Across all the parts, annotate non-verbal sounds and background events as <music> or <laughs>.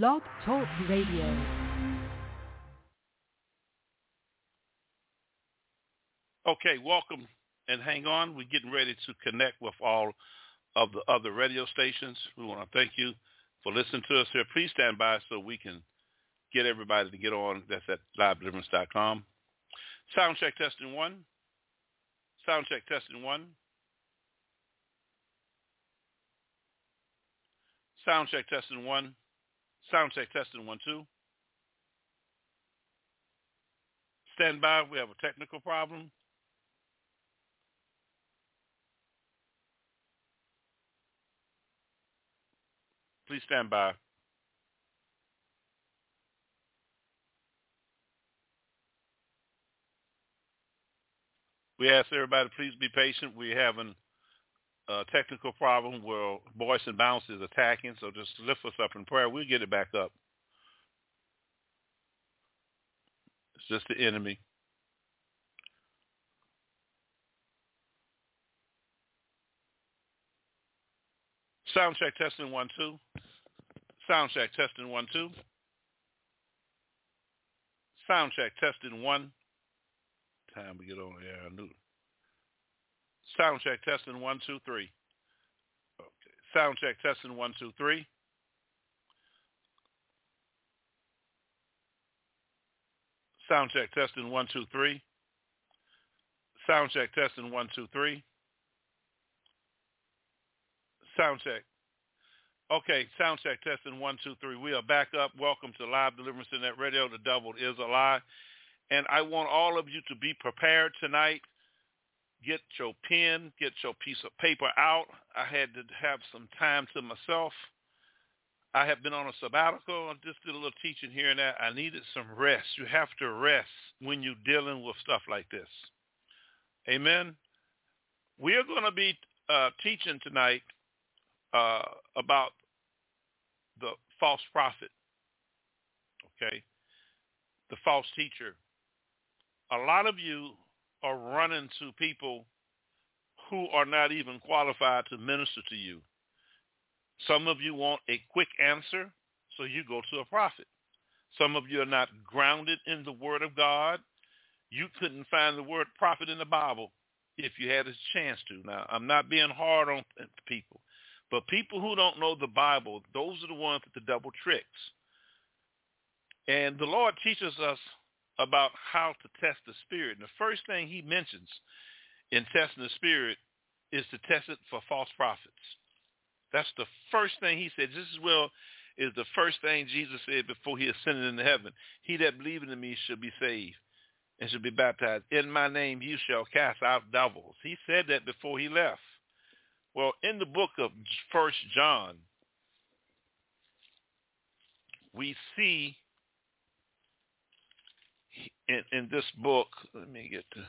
Blog Talk Radio. Okay, welcome and hang on. We're getting ready to connect with all of the other radio stations. We want to thank you for listening to us here. Please stand by so we can get everybody to get on. That's at livedeliverance.com. Sound check testing one. Sound check testing one. Sound check testing one. Sound check testing one two. Stand by. We have a technical problem. Please stand by. We ask everybody please be patient. We're having a technical problem where Boyce and Bounce is attacking, so just lift us up in prayer. We'll get it back up. It's just the enemy. Sound check testing one two. Sound check testing one two. Sound check testing one. Time we get on air. I knew. Sound check testing one two three. Okay. Sound check testing one two three. Sound check testing one two three. Sound check testing one two three. Sound check. Okay, sound check testing one, two, three. We are back up. Welcome to Live Deliverance Internet Radio. The devil is a lie. And I want all of you to be prepared tonight. Get your pen, get your piece of paper out. I had to have some time to myself. I have been on a sabbatical. I just did a little teaching here and there. I needed some rest. You have to rest when you're dealing with stuff like this. Amen. We are going to be uh, teaching tonight uh, about the false prophet, okay, the false teacher. A lot of you are running to people who are not even qualified to minister to you. Some of you want a quick answer, so you go to a prophet. Some of you are not grounded in the word of God. You couldn't find the word prophet in the Bible if you had a chance to. Now, I'm not being hard on people. But people who don't know the Bible, those are the ones that the devil tricks. And the Lord teaches us about how to test the spirit. And the first thing he mentions in testing the spirit is to test it for false prophets. That's the first thing he said. This is well is the first thing Jesus said before he ascended into heaven. He that believeth in me shall be saved and shall be baptized. In my name you shall cast out devils. He said that before he left. Well, in the book of First John, we see in, in this book, let me get to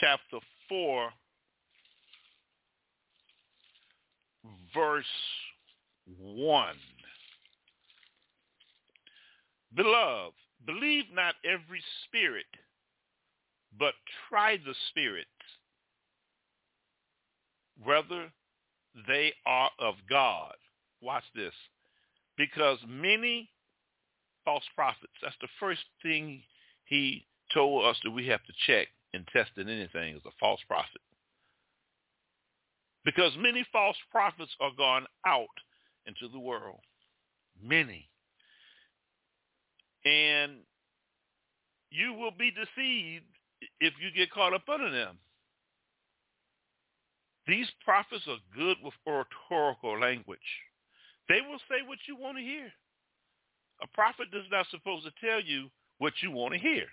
chapter 4, verse 1. Beloved, believe not every spirit but try the spirits whether they are of God. Watch this. Because many false prophets, that's the first thing he told us that we have to check and test in anything is a false prophet. Because many false prophets are gone out into the world. Many. And you will be deceived if you get caught up under them. These prophets are good with oratorical language. They will say what you want to hear. A prophet is not supposed to tell you what you want to hear.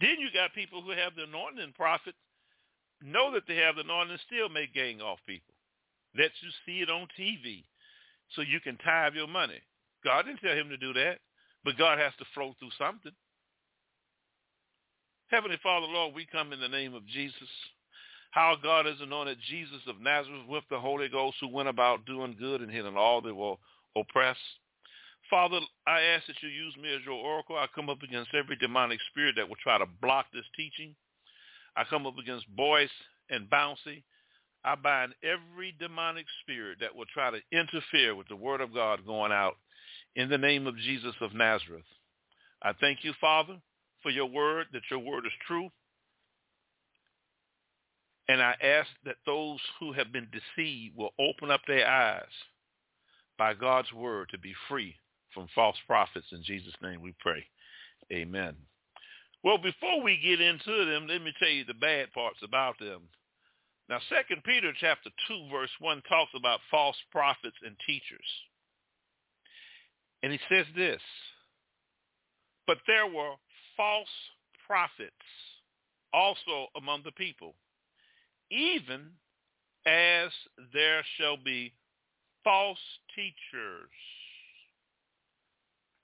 Then you got people who have the anointing prophets, know that they have the anointing, still make gang off people. Let you see it on TV so you can tithe your money. God didn't tell him to do that, but God has to flow through something. Heavenly Father, Lord, we come in the name of Jesus. How God has anointed Jesus of Nazareth with the Holy Ghost who went about doing good and healing all that were oppressed. Father, I ask that you use me as your oracle. I come up against every demonic spirit that will try to block this teaching. I come up against Boyce and Bouncy. I bind every demonic spirit that will try to interfere with the word of God going out in the name of Jesus of Nazareth. I thank you, Father, for your word, that your word is true. And I ask that those who have been deceived will open up their eyes by God's word to be free from false prophets. In Jesus' name we pray. Amen. Well, before we get into them, let me tell you the bad parts about them. Now, 2 Peter chapter 2, verse 1 talks about false prophets and teachers. And he says this, but there were false prophets also among the people, even as there shall be false teachers.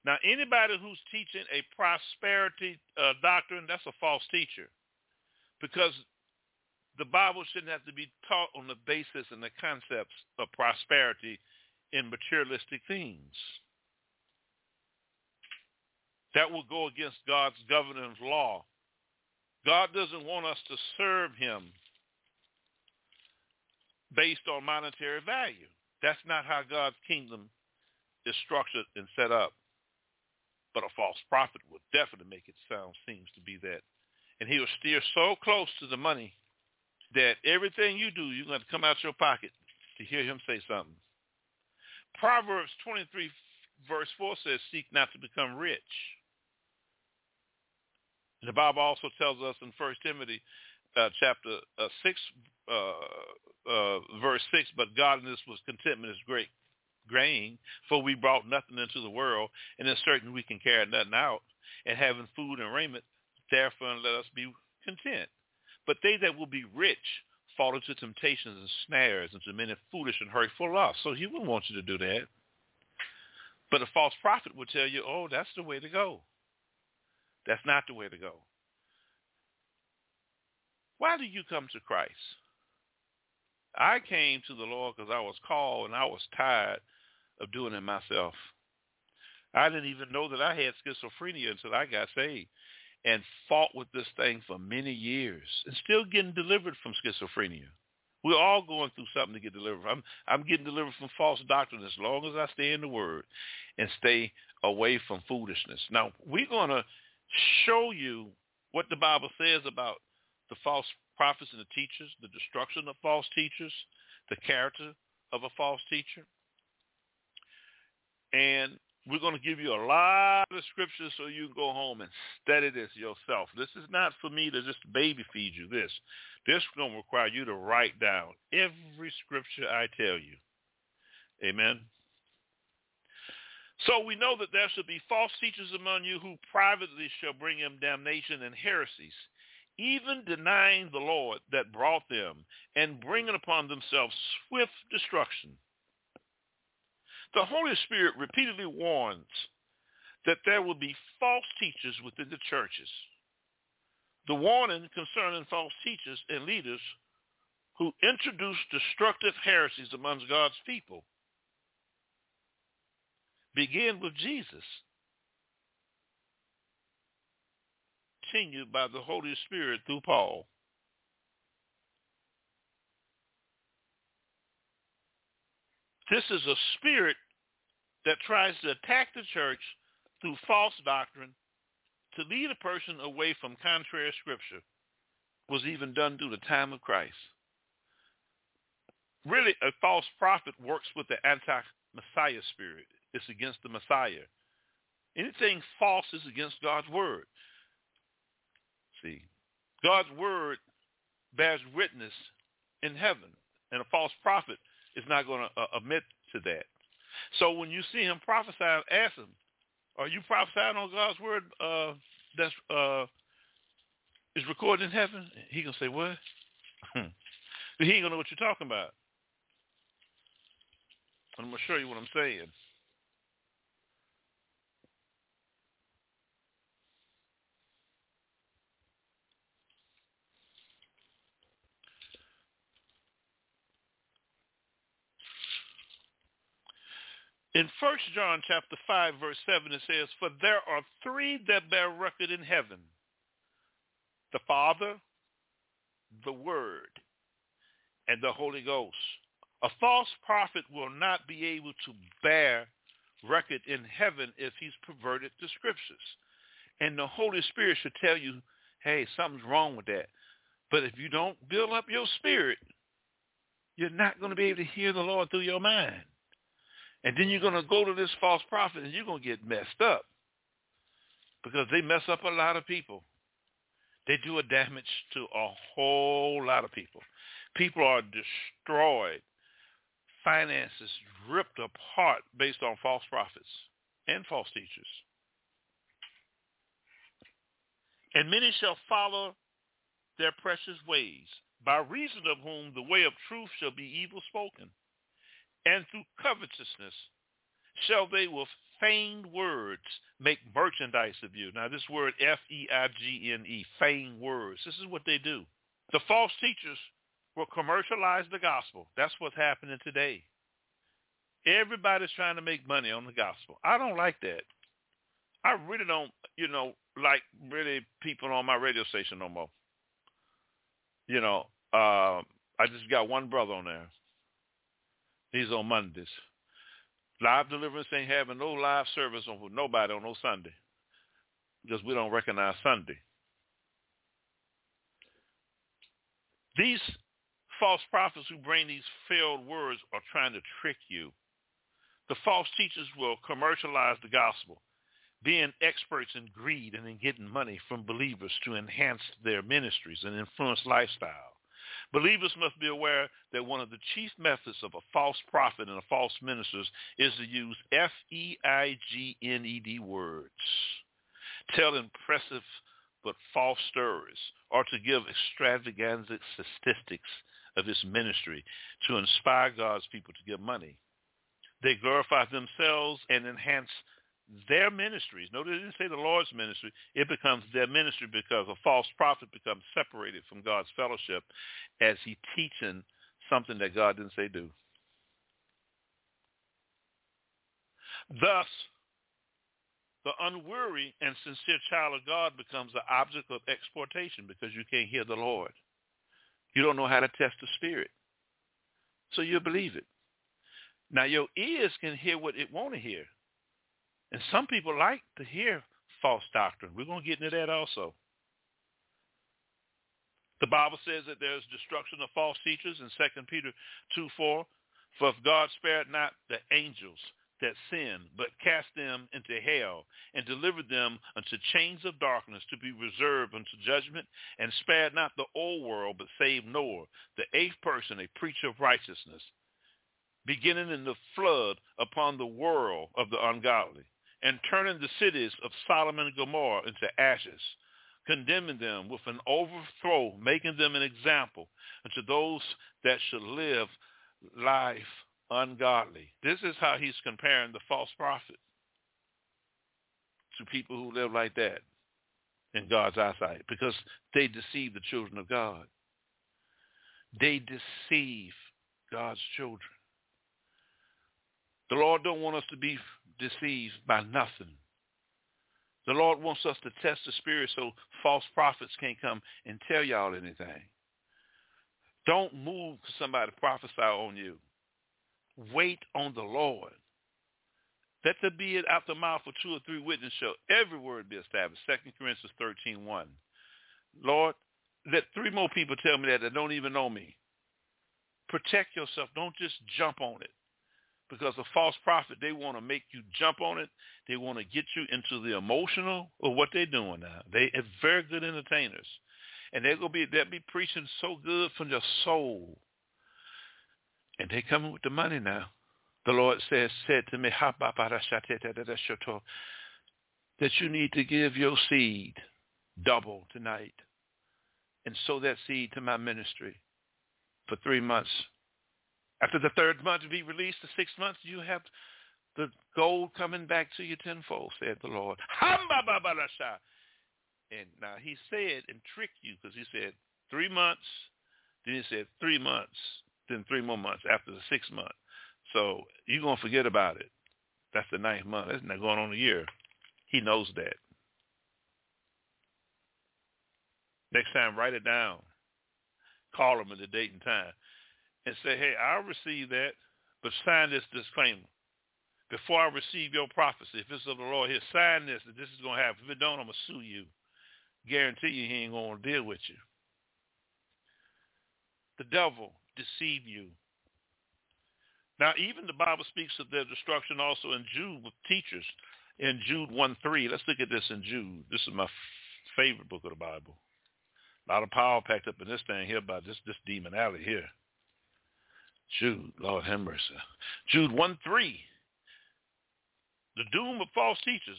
Now, anybody who's teaching a prosperity uh, doctrine, that's a false teacher because the Bible shouldn't have to be taught on the basis and the concepts of prosperity in materialistic things. That will go against God's governance law. God doesn't want us to serve him based on monetary value. That's not how God's kingdom is structured and set up. But a false prophet will definitely make it sound seems to be that. And he'll steer so close to the money that everything you do, you're going to come out your pocket to hear him say something. Proverbs 23 verse 4 says, seek not to become rich. The Bible also tells us in 1 Timothy uh, chapter uh, 6, uh, uh, verse 6, but godliness was contentment is great grain, for we brought nothing into the world, and it's certain we can carry nothing out, and having food and raiment, therefore let us be content. But they that will be rich fall into temptations and snares and to many foolish and hurtful lusts. So he wouldn't want you to do that. But a false prophet would tell you, oh, that's the way to go. That's not the way to go. Why do you come to Christ? I came to the Lord because I was called and I was tired of doing it myself. I didn't even know that I had schizophrenia until I got saved and fought with this thing for many years and still getting delivered from schizophrenia. We're all going through something to get delivered. I'm I'm getting delivered from false doctrine as long as I stay in the word and stay away from foolishness. Now, we're going to show you what the Bible says about the false prophets and the teachers, the destruction of false teachers, the character of a false teacher. And we're going to give you a lot of scriptures so you can go home and study this yourself. This is not for me to just baby feed you this. This is going to require you to write down every scripture I tell you. Amen. So we know that there shall be false teachers among you who privately shall bring in damnation and heresies, even denying the Lord that brought them and bringing upon themselves swift destruction. The Holy Spirit repeatedly warns that there will be false teachers within the churches. The warning concerning false teachers and leaders who introduce destructive heresies amongst God's people begin with Jesus, continued by the Holy Spirit through Paul. This is a spirit that tries to attack the church through false doctrine to lead a person away from contrary scripture was even done through the time of Christ. Really, a false prophet works with the anti-Messiah spirit. It's against the Messiah. Anything false is against God's word. God's word bears witness in heaven, and a false prophet is not going to uh, admit to that. So when you see him prophesying, ask him, are you prophesying on God's word uh, that's uh, is recorded in heaven? He gonna say what? he ain't gonna know what you're talking about. I'm gonna show you what I'm saying. In 1 John chapter 5, verse 7, it says, For there are three that bear record in heaven, the Father, the Word, and the Holy Ghost. A false prophet will not be able to bear record in heaven if he's perverted the scriptures. And the Holy Spirit should tell you, hey, something's wrong with that. But if you don't build up your spirit, you're not going to be able to hear the Lord through your mind. And then you're going to go to this false prophet and you're going to get messed up because they mess up a lot of people. They do a damage to a whole lot of people. People are destroyed. Finances ripped apart based on false prophets and false teachers. And many shall follow their precious ways, by reason of whom the way of truth shall be evil spoken. And through covetousness shall they with feigned words make merchandise of you. Now this word F-E-I-G-N-E, feigned words. This is what they do. The false teachers will commercialize the gospel. That's what's happening today. Everybody's trying to make money on the gospel. I don't like that. I really don't, you know, like really people on my radio station no more. You know, uh, I just got one brother on there. He's on Mondays. Live deliverance ain't having no live service on nobody on no Sunday because we don't recognize Sunday. These false prophets who bring these failed words are trying to trick you. The false teachers will commercialize the gospel, being experts in greed and in getting money from believers to enhance their ministries and influence lifestyle. Believers must be aware that one of the chief methods of a false prophet and a false minister is to use F-E-I-G-N-E-D words, tell impressive but false stories, or to give extravagant statistics of his ministry to inspire God's people to give money. They glorify themselves and enhance their ministries. Notice it didn't say the Lord's ministry. It becomes their ministry because a false prophet becomes separated from God's fellowship as he teaching something that God didn't say do. Thus, the unweary and sincere child of God becomes the object of exportation because you can't hear the Lord. You don't know how to test the spirit. So you believe it. Now your ears can hear what it want to hear. And some people like to hear false doctrine. We're going to get into that also. The Bible says that there's destruction of false teachers in 2 Peter 2, 4. For if God spared not the angels that sinned, but cast them into hell and delivered them unto chains of darkness to be reserved unto judgment, and spared not the old world, but saved Noah, the eighth person, a preacher of righteousness, beginning in the flood upon the world of the ungodly and turning the cities of Sodom and Gomorrah into ashes, condemning them with an overthrow, making them an example unto those that should live life ungodly. This is how he's comparing the false prophet to people who live like that in God's eyesight because they deceive the children of God. They deceive God's children. The Lord don't want us to be deceived by nothing. The Lord wants us to test the spirit so false prophets can't come and tell y'all anything. Don't move somebody to prophesy on you. Wait on the Lord. Let there be it out the mouth of two or three witnesses shall every word be established. Second Corinthians 13, 1. Lord, let three more people tell me that that don't even know me. Protect yourself. Don't just jump on it because a false prophet, they want to make you jump on it. They want to get you into the emotional of what they're doing now. They are very good entertainers. And they're gonna be they'll be preaching so good from your soul. And they coming with the money now. The Lord says said to me, that you need to give your seed double tonight and sow that seed to my ministry for three months after the third month be released, the sixth month, you have the gold coming back to you tenfold, said the Lord. And now he said and tricked you because he said three months, then he said three months, then three more months after the sixth month. So you're going to forget about it. That's the ninth month. That's not going on a year. He knows that. Next time, write it down. Call him at the date and time and say, hey, I'll receive that, but sign this disclaimer. Before I receive your prophecy, if it's of the Lord here, sign this that this is going to happen. If it don't, I'm going to sue you. Guarantee you he ain't going to deal with you. The devil deceive you. Now, even the Bible speaks of their destruction also in Jude with teachers in Jude 1.3. Let's look at this in Jude. This is my favorite book of the Bible. A lot of power packed up in this thing here by this, this demon alley here. Jude, Lord have mercy. Jude 1 3. The doom of false teachers,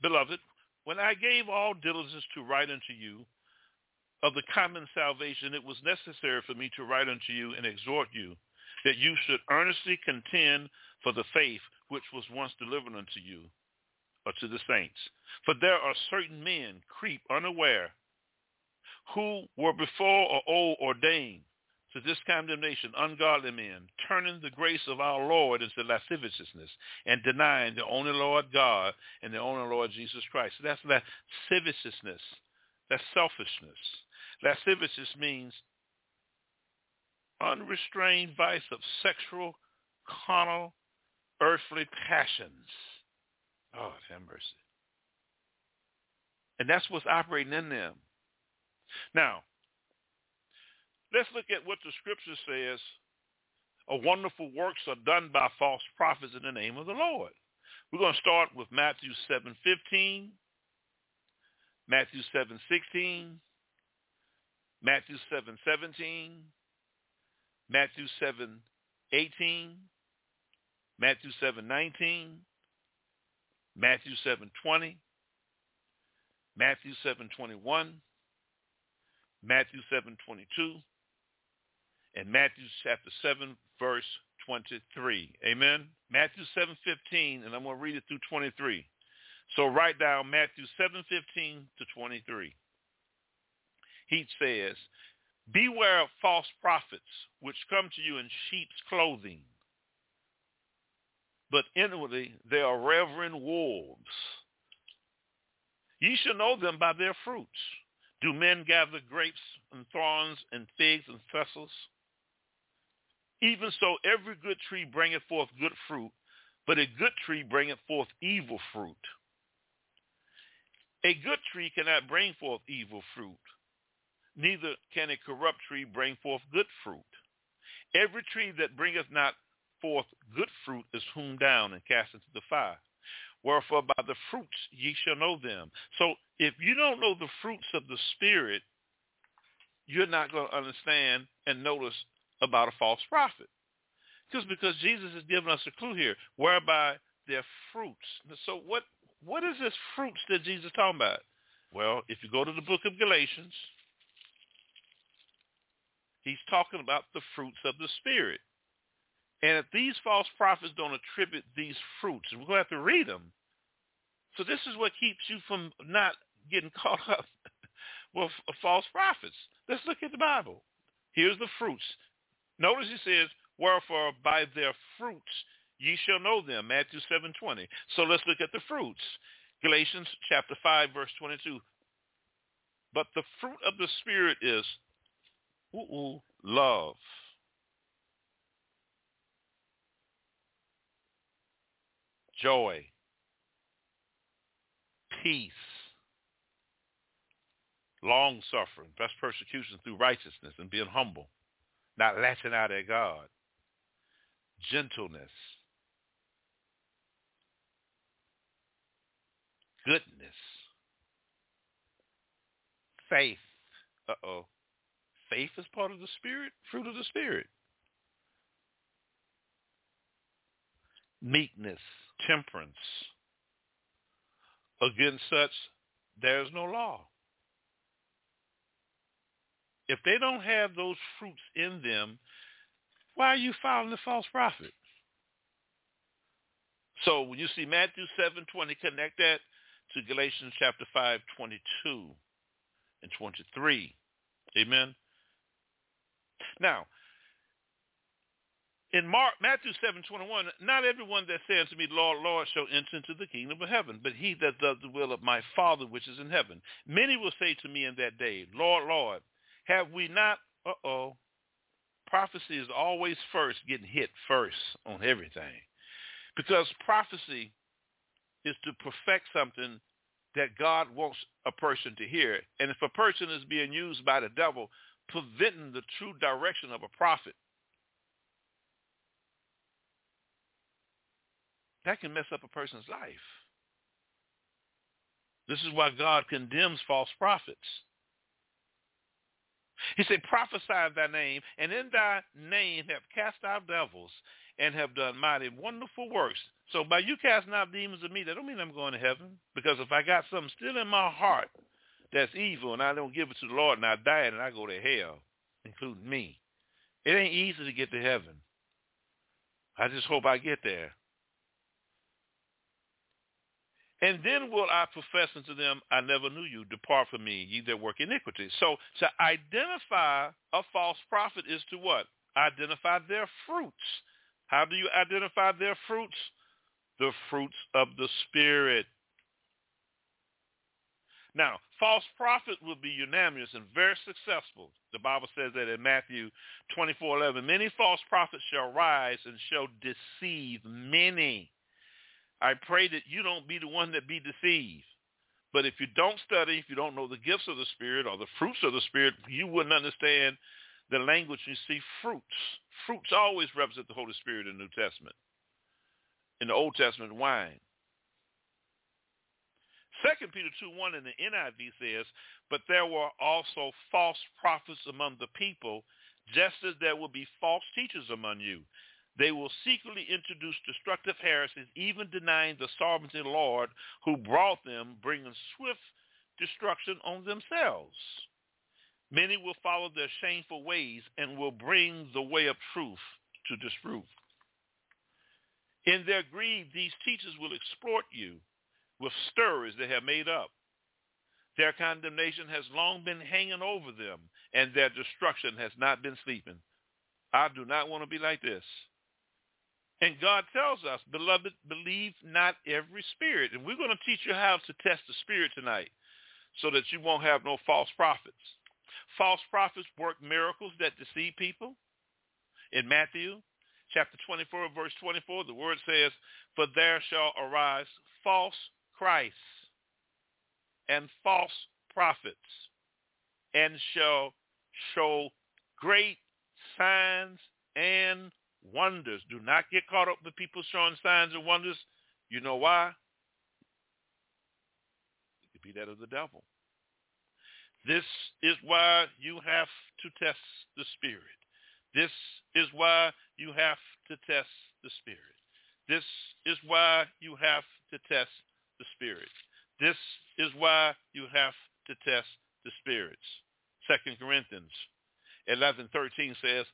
beloved, when I gave all diligence to write unto you of the common salvation, it was necessary for me to write unto you and exhort you that you should earnestly contend for the faith which was once delivered unto you or to the saints. For there are certain men creep unaware who were before or old ordained to this condemnation, ungodly men, turning the grace of our Lord into lasciviousness and denying the only Lord God and the only Lord Jesus Christ. That's lasciviousness. That's selfishness. Lasciviousness means unrestrained vice of sexual, carnal, earthly passions. Oh, have mercy. And that's what's operating in them. Now, let's look at what the scripture says. A wonderful works are done by false prophets in the name of the Lord. We're going to start with Matthew 7.15, Matthew 7.16, Matthew 7.17, Matthew 7.18, Matthew 7.19, Matthew 7.20, Matthew 7.21, Matthew 7.22, and Matthew chapter 7, verse 23. Amen? Matthew 7.15, and I'm going to read it through 23. So write down Matthew 7.15 to 23. He says, Beware of false prophets, which come to you in sheep's clothing, but inwardly they are reverend wolves. Ye shall know them by their fruits. Do men gather grapes and thorns and figs and thistles? Even so, every good tree bringeth forth good fruit, but a good tree bringeth forth evil fruit. A good tree cannot bring forth evil fruit, neither can a corrupt tree bring forth good fruit. Every tree that bringeth not forth good fruit is hewn down and cast into the fire. Wherefore by the fruits ye shall know them. So if you don't know the fruits of the Spirit, you're not going to understand and notice about a false prophet. Just because Jesus has given us a clue here, whereby their fruits. So what what is this fruits that Jesus is talking about? Well, if you go to the book of Galatians, he's talking about the fruits of the Spirit. And if these false prophets don't attribute these fruits, and we're going to have to read them. So this is what keeps you from not getting <laughs> caught up with false prophets. Let's look at the Bible. Here's the fruits. Notice he says, wherefore by their fruits ye shall know them, Matthew 7.20. So let's look at the fruits. Galatians chapter 5, verse 22. But the fruit of the Spirit is ooh, love, joy, peace, long suffering, best persecution through righteousness and being humble, not lashing out at God, gentleness, goodness, faith. Uh-oh. Faith is part of the Spirit, fruit of the Spirit. Meekness, temperance. Against such, there is no law. If they don't have those fruits in them, why are you following the false prophet? So when you see Matthew 7:20, connect that to Galatians chapter 5, 22 and 23. Amen. Now, in Mark, Matthew 7:21, not everyone that says to me, Lord, Lord, shall enter into the kingdom of heaven, but he that does the will of my Father which is in heaven. Many will say to me in that day, Lord, Lord, have we not, uh-oh, prophecy is always first getting hit first on everything. Because prophecy is to perfect something that God wants a person to hear. And if a person is being used by the devil, preventing the true direction of a prophet, that can mess up a person's life. This is why God condemns false prophets. He said, prophesy thy name, and in thy name have cast out devils and have done mighty wonderful works. So by you casting out demons of me, that don't mean I'm going to heaven. Because if I got something still in my heart that's evil and I don't give it to the Lord and I die and I go to hell, including me, it ain't easy to get to heaven. I just hope I get there. And then will I profess unto them, I never knew you. Depart from me, ye that work iniquity. So to identify a false prophet is to what? Identify their fruits. How do you identify their fruits? The fruits of the Spirit. Now, false prophets will be unanimous and very successful. The Bible says that in Matthew 24:11, many false prophets shall rise and shall deceive many. I pray that you don't be the one that be deceived. But if you don't study, if you don't know the gifts of the Spirit or the fruits of the Spirit, you wouldn't understand the language you see fruits. Fruits always represent the Holy Spirit in the New Testament. In the Old Testament, wine. Second Peter 2.1 in the NIV says, But there were also false prophets among the people, just as there will be false teachers among you. They will secretly introduce destructive heresies, even denying the sovereignty Lord who brought them, bringing swift destruction on themselves. Many will follow their shameful ways and will bring the way of truth to disproof. In their greed, these teachers will exploit you with stories they have made up. Their condemnation has long been hanging over them, and their destruction has not been sleeping. I do not want to be like this. And God tells us, beloved, believe not every spirit. And we're going to teach you how to test the spirit tonight so that you won't have no false prophets. False prophets work miracles that deceive people. In Matthew chapter 24, verse 24, the word says, For there shall arise false Christs and false prophets and shall show great signs and wonders. Do not get caught up with people showing signs and wonders. You know why? It could be that of the devil. This is why you have to test the spirit. This is why you have to test the spirit. This is why you have to test the spirit. This is why you have to test the spirits. Second Corinthians 11:13 says,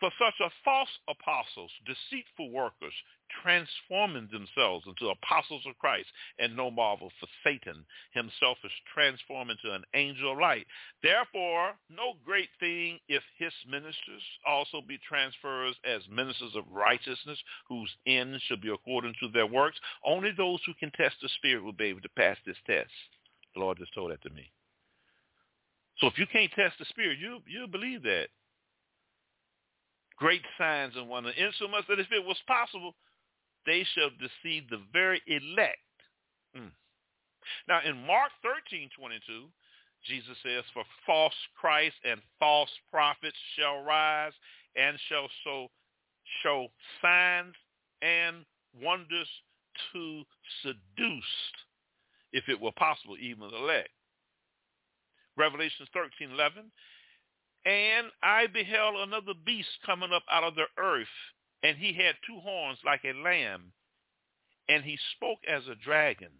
for such are false apostles, deceitful workers, transforming themselves into apostles of Christ, and no marvel, for Satan himself is transformed into an angel of light. Therefore, no great thing if his ministers also be transferred as ministers of righteousness, whose end shall be according to their works. Only those who can test the Spirit will be able to pass this test. The Lord just told that to me. So if you can't test the Spirit, you you believe that great signs and wonders, insomuch that if it was possible, they shall deceive the very elect. Mm. Now in Mark 13, 22, Jesus says, for false Christ and false prophets shall rise and shall so show signs and wonders to seduce, if it were possible, even the elect. Revelation 13, 11, and I beheld another beast coming up out of the earth, and he had two horns like a lamb, and he spoke as a dragon.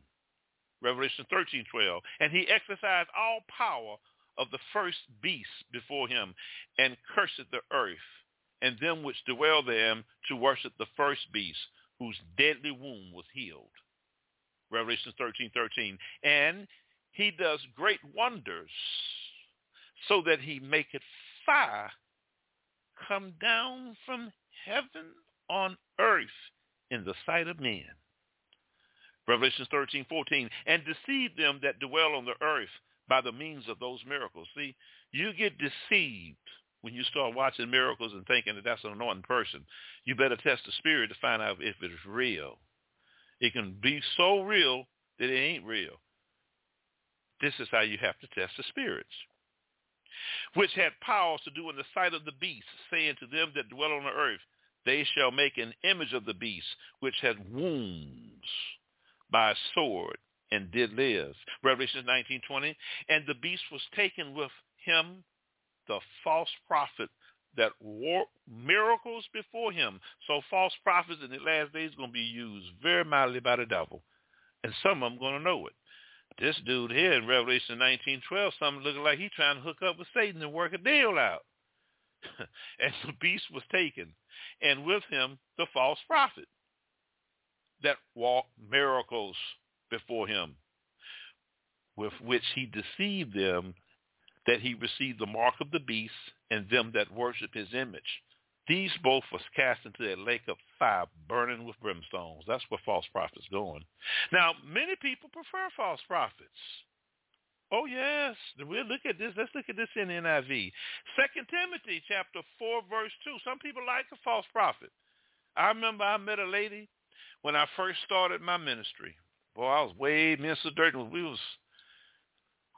Revelation 13, 12. And he exercised all power of the first beast before him, and cursed the earth, and them which dwell therein to worship the first beast, whose deadly wound was healed. Revelation 13, 13. And he does great wonders so that he maketh fire come down from heaven on earth in the sight of men. Revelation 13, 14, and deceive them that dwell on the earth by the means of those miracles. See, you get deceived when you start watching miracles and thinking that that's an anointing person, you better test the spirit to find out if it's real. It can be so real that it ain't real. This is how you have to test the spirits. Which had powers to do in the sight of the beast, saying to them that dwell on the earth, they shall make an image of the beast, which had wounds by a sword and did live. Revelation 19:20. And the beast was taken with him, the false prophet that wrought miracles before him. So false prophets in the last days are going to be used very mightily by the devil. And some of them are going to know it. This dude here in Revelation 19:12, something looking like he trying to hook up with Satan and work a deal out. <laughs> and the beast was taken, and with him the false prophet that walked miracles before him, with which he deceived them that he received the mark of the beast and them that worship his image. These both was cast into a lake of fire burning with brimstones. That's where false prophets going. Now, many people prefer false prophets. Oh yes, we'll look at this. Let's look at this in NIV. Second Timothy chapter four verse two. Some people like a false prophet. I remember I met a lady when I first started my ministry. Boy, I was way Mr. Durden. We was,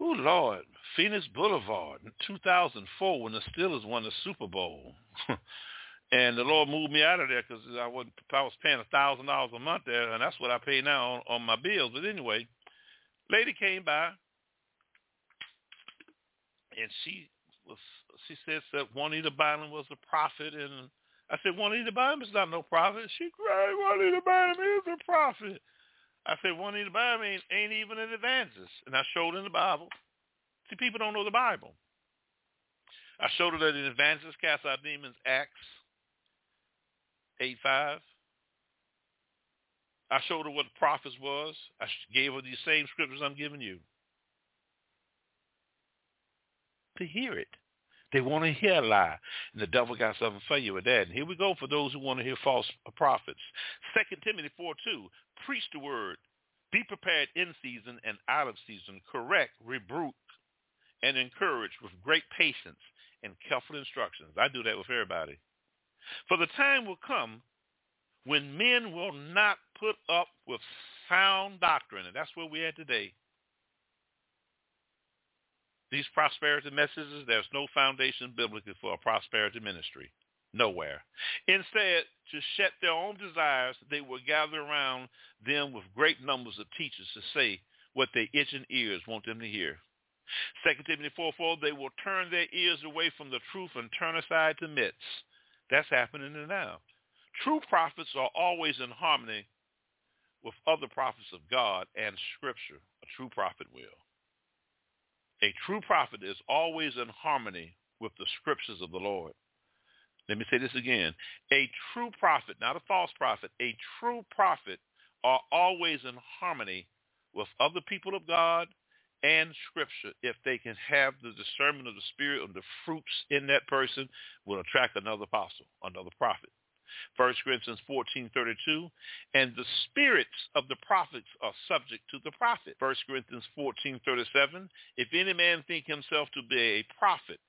oh Lord, Phoenix Boulevard in 2004 when the Steelers won the Super Bowl. <laughs> and the Lord moved me out of there because I wasn't. I was paying a thousand dollars a month there, and that's what I pay now on, on my bills. But anyway, lady came by, and she was. She said that Juanita Bynum was a prophet, and I said Juanita Bynum is not no prophet. She cried, Juanita Bynum is a prophet. I said, in the Bible ain't, ain't even an evangelist. And I showed in the Bible. See, people don't know the Bible. I showed her that an evangelist cast out demons, Acts 8.5. I showed her what the prophets was. I gave her these same scriptures I'm giving you. To hear it. They want to hear a lie. And the devil got something for you with that. And here we go for those who want to hear false prophets. Second Timothy 4, 2. Preach the word. Be prepared in season and out of season. Correct, rebuke, and encourage with great patience and careful instructions. I do that with everybody. For the time will come when men will not put up with sound doctrine. And that's where we're at today. These prosperity messages, there's no foundation biblically for a prosperity ministry. Nowhere. Instead, to shed their own desires, they will gather around them with great numbers of teachers to say what their itching ears want them to hear. 2 Timothy 4, 4, they will turn their ears away from the truth and turn aside to myths. That's happening now. True prophets are always in harmony with other prophets of God and Scripture. A true prophet will. A true prophet is always in harmony with the Scriptures of the Lord. Let me say this again. A true prophet, not a false prophet, a true prophet are always in harmony with other people of God and scripture if they can have the discernment of the spirit and the fruits in that person will attract another apostle, another prophet. 1 Corinthians 14:32, and the spirits of the prophets are subject to the prophet. 1 Corinthians 14:37, if any man think himself to be a prophet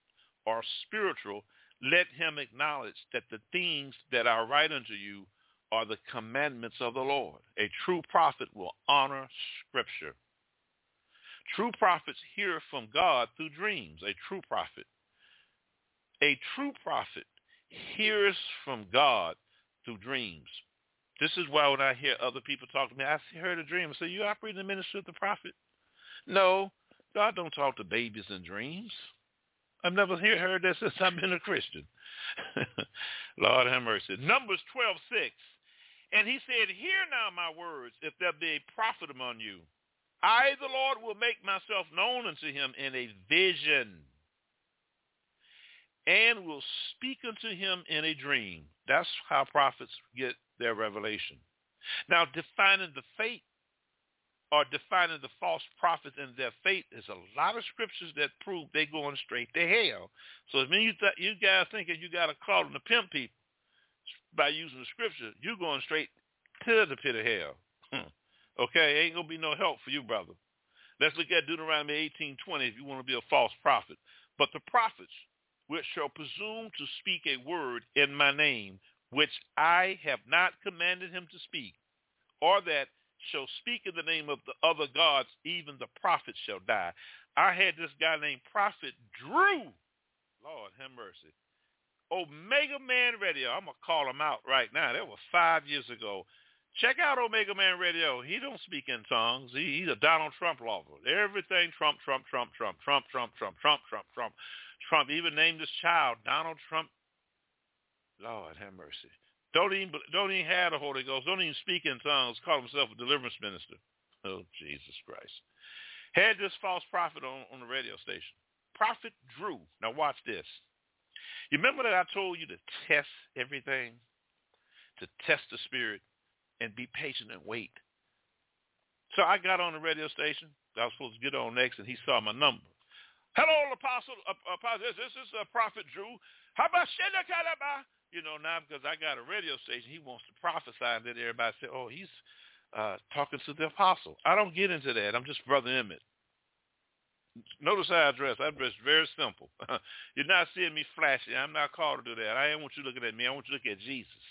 or spiritual, let him acknowledge that the things that I write unto you are the commandments of the Lord. A true prophet will honor Scripture. True prophets hear from God through dreams. A true prophet. A true prophet hears from God through dreams. This is why when I hear other people talk to me, I heard a dream. I say, you operate in the ministry of the prophet? No, God don't talk to babies in dreams. I've never hear, heard that <laughs> since I've been a Christian. <laughs> Lord have mercy. Numbers 12, 6. And he said, Hear now my words, if there be a prophet among you. I, the Lord, will make myself known unto him in a vision and will speak unto him in a dream. That's how prophets get their revelation. Now, defining the fate are defining the false prophets and their fate. is a lot of scriptures that prove they're going straight to hell. So if you, th- you guys thinking you got a call them to pimp people by using the scripture, you're going straight to the pit of hell. Hmm. Okay, ain't gonna be no help for you, brother. Let's look at Deuteronomy 18:20 if you want to be a false prophet. But the prophets which shall presume to speak a word in my name, which I have not commanded him to speak, or that shall speak in the name of the other gods, even the prophet shall die. I had this guy named Prophet Drew. Lord have mercy. Omega Man Radio. I'm gonna call him out right now. That was five years ago. Check out Omega Man Radio. He don't speak in tongues. He, he's a Donald Trump lover. Everything Trump, Trump, Trump, Trump, Trump, Trump, Trump, Trump, Trump, Trump, Trump. Even named his child Donald Trump. Lord have mercy. Don't even don't even have the Holy Ghost. Don't even speak in tongues. Call himself a deliverance minister. Oh Jesus Christ! Had this false prophet on, on the radio station. Prophet Drew. Now watch this. You remember that I told you to test everything, to test the spirit, and be patient and wait. So I got on the radio station. I was supposed to get on next, and he saw my number. Hello, Apostle. Apostle this is uh, Prophet Drew. How about? You know, now because I got a radio station, he wants to prophesy, and then everybody say, oh, he's uh, talking to the apostle. I don't get into that. I'm just Brother Emmitt. Notice how I dress. I dress very simple. <laughs> You're not seeing me flashy. I'm not called to do that. I don't want you looking at me. I want you to look at Jesus.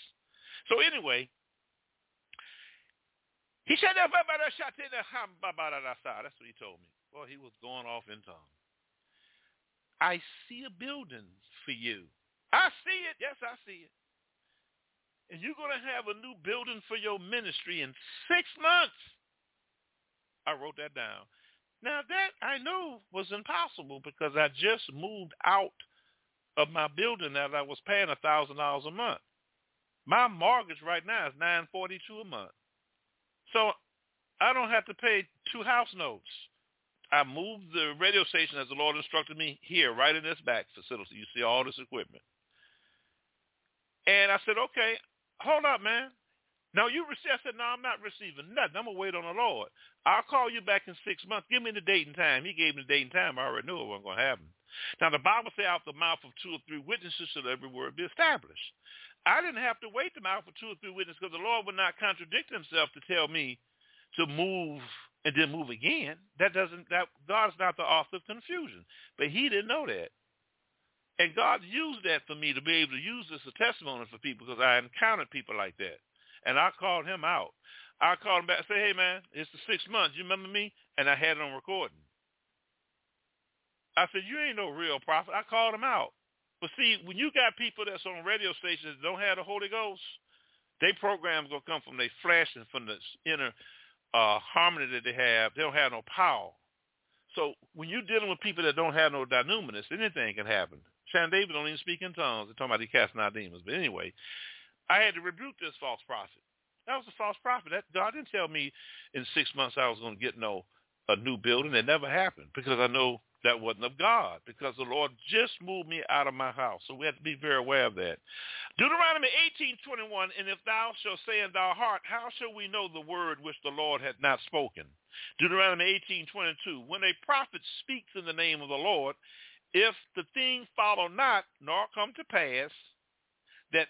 So anyway, he said, that's what he told me. Well, he was going off in tongues. I see a building for you. I see it. Yes, I see it. And you're going to have a new building for your ministry in six months. I wrote that down. Now that I know was impossible because I just moved out of my building that I was paying a thousand dollars a month. My mortgage right now is nine forty two a month. So I don't have to pay two house notes. I moved the radio station as the Lord instructed me here, right in this back facility. You see all this equipment. And I said, okay, hold up, man. No, you receive. I said, no, I'm not receiving nothing. I'm going to wait on the Lord. I'll call you back in six months. Give me the date and time. He gave me the date and time. I already knew it wasn't going to happen. Now, the Bible says out the mouth of two or three witnesses shall every word be established. I didn't have to wait the mouth for two or three witnesses because the Lord would not contradict himself to tell me to move and then move again. That doesn't, that God's not the author of confusion. But he didn't know that. And God used that for me to be able to use this as a testimony for people because I encountered people like that. And I called him out. I called him back and say, hey, man, it's the six months. You remember me? And I had it on recording. I said, you ain't no real prophet. I called him out. But see, when you got people that's on radio stations that don't have the Holy Ghost, their programs to come from their flesh and from the inner uh, harmony that they have. They don't have no power. So when you're dealing with people that don't have no dynamis, anything can happen. Shannon David don't even speak in tongues. They're talking about he casting out demons. But anyway, I had to rebuke this false prophet. That was a false prophet. That God didn't tell me in six months I was going to get no a new building. It never happened because I know that wasn't of God because the Lord just moved me out of my house. So we have to be very aware of that. Deuteronomy 18:21, and if thou shalt say in thy heart, how shall we know the word which the Lord hath not spoken? Deuteronomy 18:22, when a prophet speaks in the name of the Lord, if the thing follow not, nor come to pass, that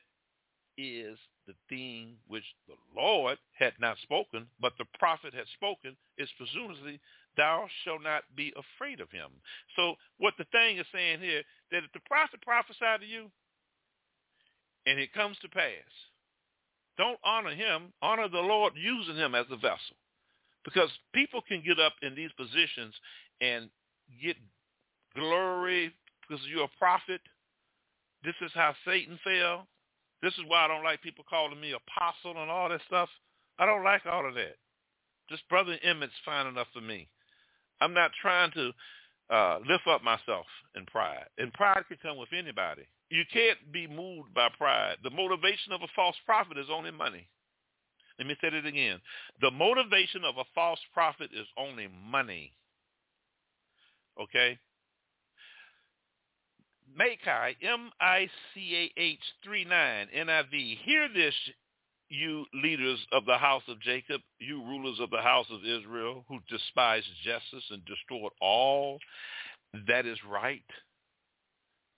is the thing which the Lord had not spoken, but the prophet had spoken, is presumably thou shalt not be afraid of him. So what the thing is saying here, that if the prophet prophesied to you and it comes to pass, don't honor him, honor the Lord using him as a vessel. Because people can get up in these positions and get glory because you're a prophet. This is how Satan fell. This is why I don't like people calling me apostle and all that stuff. I don't like all of that. Just Brother Emmitt's fine enough for me. I'm not trying to uh, lift up myself in pride. And pride can come with anybody. You can't be moved by pride. The motivation of a false prophet is only money. Let me say it again. The motivation of a false prophet is only money. Okay? Micah, M-I-C-A-H 3-9, NIV. Hear this, you leaders of the house of Jacob, you rulers of the house of Israel, who despise justice and destroyed all that is right.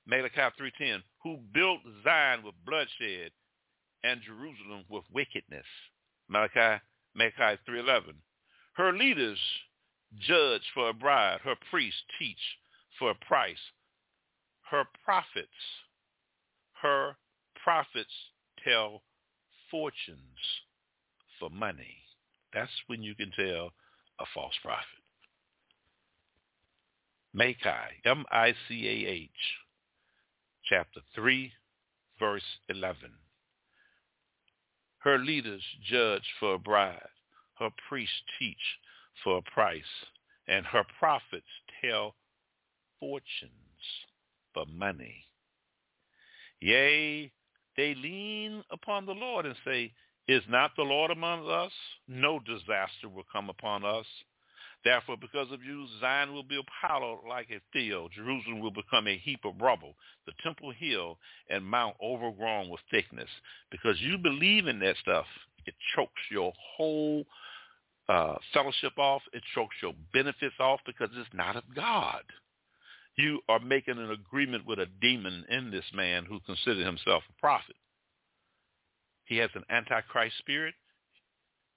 Malachi 3.10, who built Zion with bloodshed and Jerusalem with wickedness. Malachi, Malachi 3.11, her leaders judge for a bride, her priests teach for a price her prophets, her prophets tell fortunes for money. That's when you can tell a false prophet. Micah, M-I-C-A-H, chapter 3, verse 11. Her leaders judge for a bride. Her priests teach for a price. And her prophets tell fortunes for money. Yea, they lean upon the Lord and say, Is not the Lord among us? No disaster will come upon us. Therefore, because of you, Zion will be hallowed like a field. Jerusalem will become a heap of rubble, the temple hill and mount overgrown with thickness. Because you believe in that stuff, it chokes your whole uh, fellowship off. It chokes your benefits off because it's not of God. You are making an agreement with a demon in this man who considered himself a prophet. He has an antichrist spirit.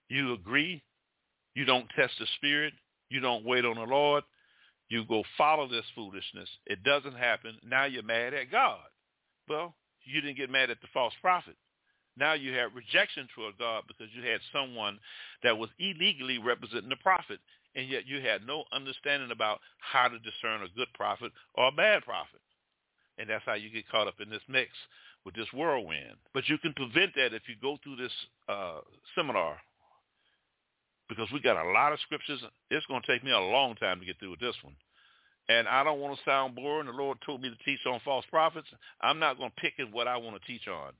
You agree. You don't test the spirit. You don't wait on the Lord. You go follow this foolishness. It doesn't happen. Now you're mad at God. Well, you didn't get mad at the false prophet. Now you have rejection toward God because you had someone that was illegally representing the prophet, and yet you had no understanding about how to discern a good prophet or a bad prophet. And that's how you get caught up in this mix with this whirlwind. But you can prevent that if you go through this uh, seminar because we got a lot of scriptures. It's going to take me a long time to get through with this one. And I don't want to sound boring. The Lord told me to teach on false prophets. I'm not going to pick at what I want to teach on.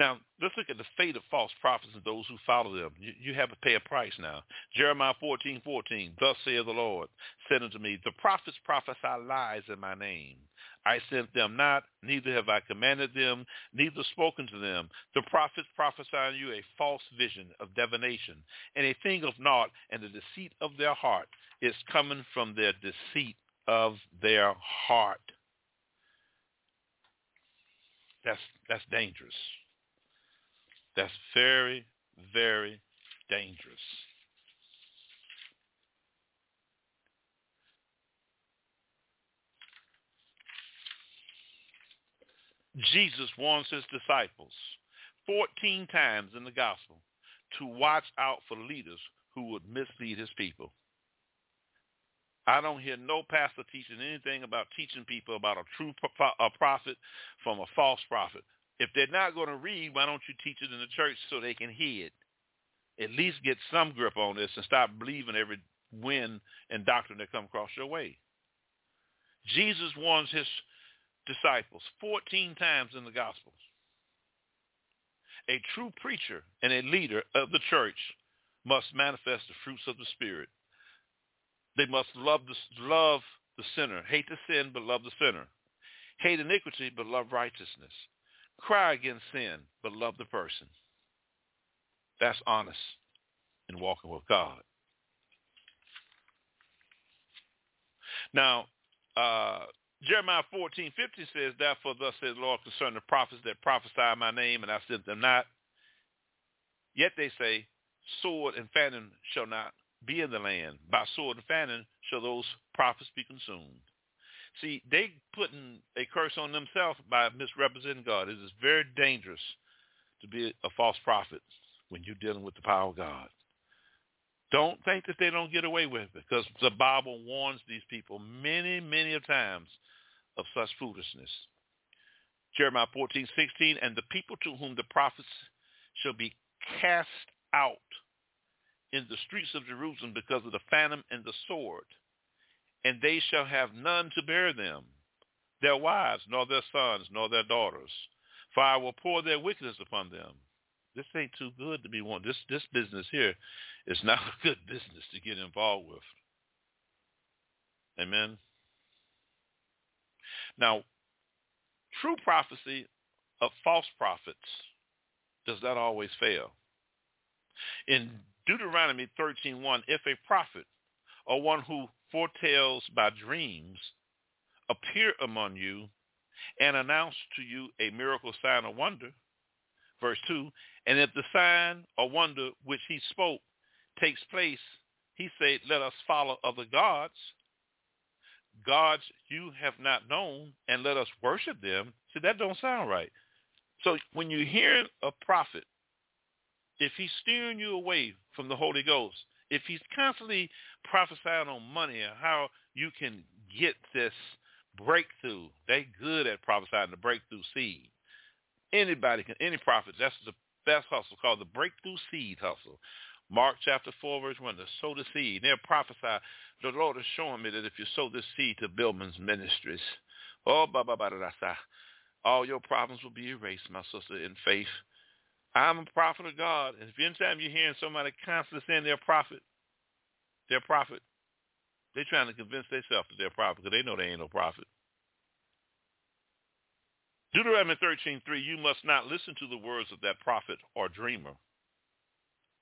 Now, let's look at the fate of false prophets and those who follow them. You, you have to pay a price now. Jeremiah 14, 14, Thus saith the Lord, said unto me, The prophets prophesy lies in my name. I sent them not, neither have I commanded them, neither spoken to them. The prophets prophesy unto you a false vision of divination, and a thing of naught, and the deceit of their heart is coming from their deceit of their heart. That's that's dangerous. That's very, very dangerous. Jesus warns his disciples 14 times in the gospel to watch out for leaders who would mislead his people. I don't hear no pastor teaching anything about teaching people about a true prophet from a false prophet. If they're not going to read, why don't you teach it in the church so they can hear it? At least get some grip on this and stop believing every wind and doctrine that come across your way. Jesus warns his disciples 14 times in the Gospels. A true preacher and a leader of the church must manifest the fruits of the Spirit. They must love the, love the sinner, hate the sin, but love the sinner. Hate iniquity, but love righteousness. Cry against sin, but love the person. That's honest in walking with God. Now, uh, Jeremiah 14, 50 says, Therefore thus says the Lord concerning the prophets that prophesy my name, and I sent them not. Yet they say, Sword and famine shall not be in the land. By sword and famine shall those prophets be consumed. See, they putting a curse on themselves by misrepresenting God. It is very dangerous to be a false prophet when you're dealing with the power of God. Don't think that they don't get away with it because the Bible warns these people many, many times of such foolishness. Jeremiah 14, 16, and the people to whom the prophets shall be cast out in the streets of Jerusalem because of the famine and the sword and they shall have none to bear them, their wives, nor their sons, nor their daughters. For I will pour their wickedness upon them. This ain't too good to be one. This this business here is <laughs> not a good business to get involved with. Amen. Now, true prophecy of false prophets does not always fail. In Deuteronomy 13.1, if a prophet or one who foretells by dreams appear among you and announce to you a miracle sign or wonder. Verse 2, and if the sign or wonder which he spoke takes place, he said, let us follow other gods. gods you have not known and let us worship them. See, that don't sound right. So when you hear a prophet, if he's steering you away from the Holy Ghost, if he's constantly prophesying on money and how you can get this breakthrough, they good at prophesying the breakthrough seed. Anybody can, any prophet, that's the best hustle called the breakthrough seed hustle. Mark chapter 4, verse 1, to sow the seed. They'll prophesy. The Lord is showing me that if you sow this seed to Billman's ministries, oh, ba, ba, ba, da, da, all your problems will be erased, my sister, in faith. I'm a prophet of God. And if anytime you're hearing somebody constantly saying they're a prophet, they're prophet, they're trying to convince themselves that they're prophet because they know they ain't no prophet. Deuteronomy 13:3, you must not listen to the words of that prophet or dreamer.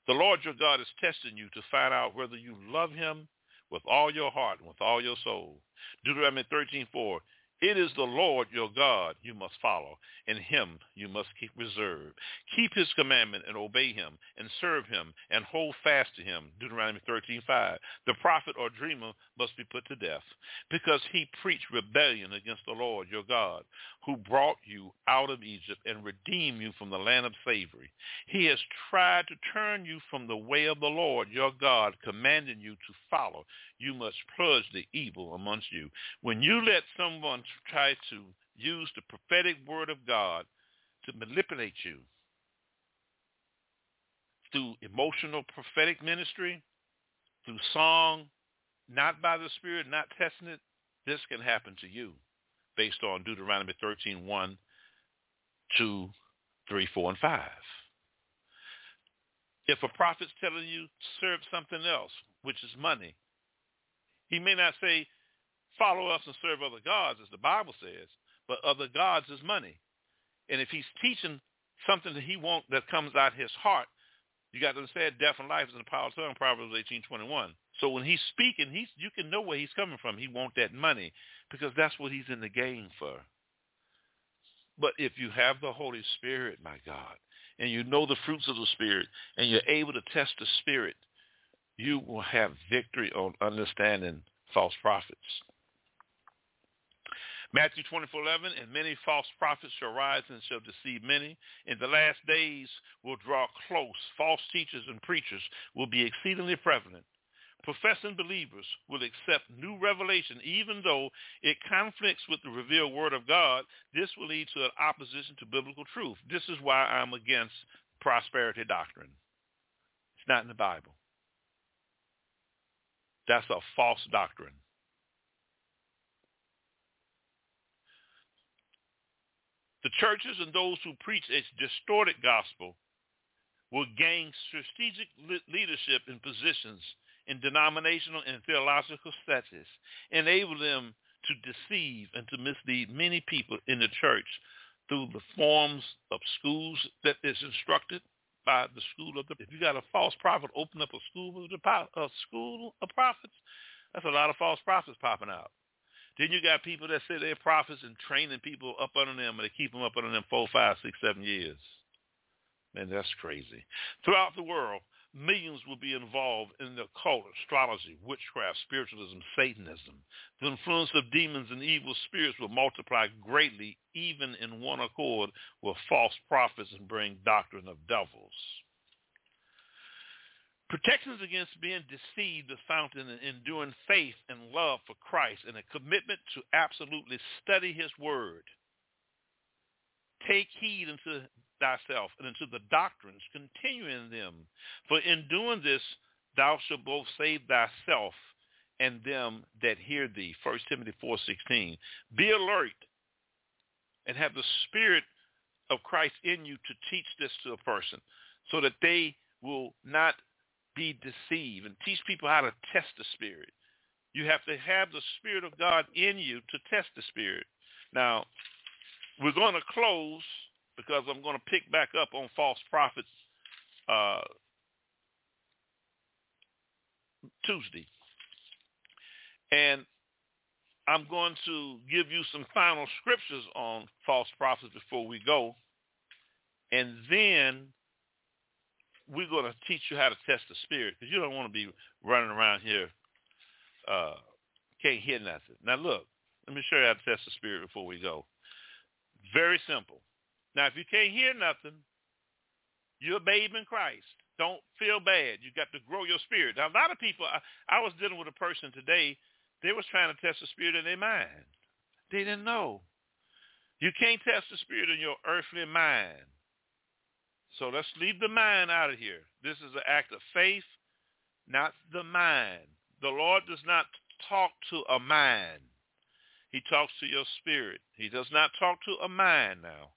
The Lord your God is testing you to find out whether you love him with all your heart and with all your soul. Deuteronomy 13:4, it is the Lord your God you must follow, and him you must keep reserved. Keep his commandment and obey him, and serve him, and hold fast to him. Deuteronomy 13:5. The prophet or dreamer must be put to death, because he preached rebellion against the Lord your God, who brought you out of Egypt and redeemed you from the land of slavery. He has tried to turn you from the way of the Lord your God, commanding you to follow. You must purge the evil amongst you. When you let someone try to use the prophetic word of God to manipulate you through emotional prophetic ministry, through song, not by the Spirit, not testing it, this can happen to you based on Deuteronomy 13, 1, 2, 3, 4, and 5. If a prophet's telling you serve something else, which is money, he may not say, follow us and serve other gods, as the Bible says, but other gods is money. And if he's teaching something that he wants that comes out his heart, you got to understand death and life is in the power of tongue, Proverbs 18:21. So when he's speaking, he's you can know where he's coming from. He wants that money because that's what he's in the game for. But if you have the Holy Spirit, my God, and you know the fruits of the Spirit, and you're able to test the Spirit, you will have victory on understanding false prophets. Matthew 24:11, and many false prophets shall rise and shall deceive many. In the last days will draw close. False teachers and preachers will be exceedingly prevalent. Professing believers will accept new revelation even though it conflicts with the revealed word of God. This will lead to an opposition to biblical truth. This is why I'm against prosperity doctrine. It's not in the Bible. That's a false doctrine. The churches and those who preach a distorted gospel will gain strategic leadership in positions in denominational and theological status, enable them to deceive and to mislead many people in the church through the forms of schools that is instructed by the school of the. If you got a false prophet open up a school of the a school of prophets, that's a lot of false prophets popping out. Then you got people that say they're prophets and training people up under them, and they keep them up under them four, five, six, seven years. Man, that's crazy. Throughout the world, millions will be involved in the occult, astrology, witchcraft, spiritualism, Satanism. The influence of demons and evil spirits will multiply greatly, even in one accord with false prophets and bring doctrine of devils. Protections against being deceived is found in enduring faith and love for Christ and a commitment to absolutely study his word. Take heed unto thyself and unto the doctrines, continue in them. For in doing this, thou shalt both save thyself and them that hear thee. 1 Timothy 4.16. Be alert and have the spirit of Christ in you to teach this to a person so that they will not be deceived and teach people how to test the spirit. You have to have the spirit of God in you to test the spirit. Now, we're going to close because I'm going to pick back up on false prophets uh, Tuesday. And I'm going to give you some final scriptures on false prophets before we go. And then we're going to teach you how to test the spirit because you don't want to be running around here uh, Can't hear nothing. Now look, let me show you how to test the spirit before we go. Very simple. Now, if you can't hear nothing, you're a babe in Christ. Don't feel bad. You got to grow your spirit. Now, a lot of people, I, I was dealing with a person today. They was trying to test the spirit in their mind. They didn't know. You can't test the spirit in your earthly mind. So let's leave the mind out of here. This is an act of faith, not the mind. The Lord does not talk to a mind. He talks to your spirit. He does not talk to a mind now.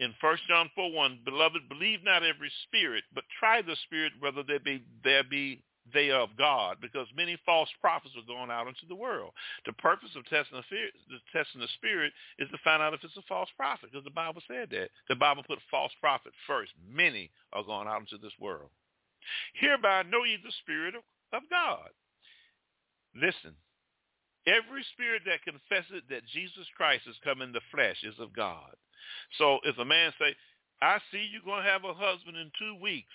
In 1 John 4, 1, Beloved, believe not every spirit, but try the spirit whether there be, there be they of God, because many false prophets are going out into the world. The purpose of testing the, spirit, testing the spirit is to find out if it's a false prophet, because the Bible said that. The Bible put false prophet first. Many are going out into this world. Hereby know ye the spirit of, of God. Listen, every spirit that confesses that Jesus Christ has come in the flesh is of God. So if a man say, I see you're going to have a husband in two weeks,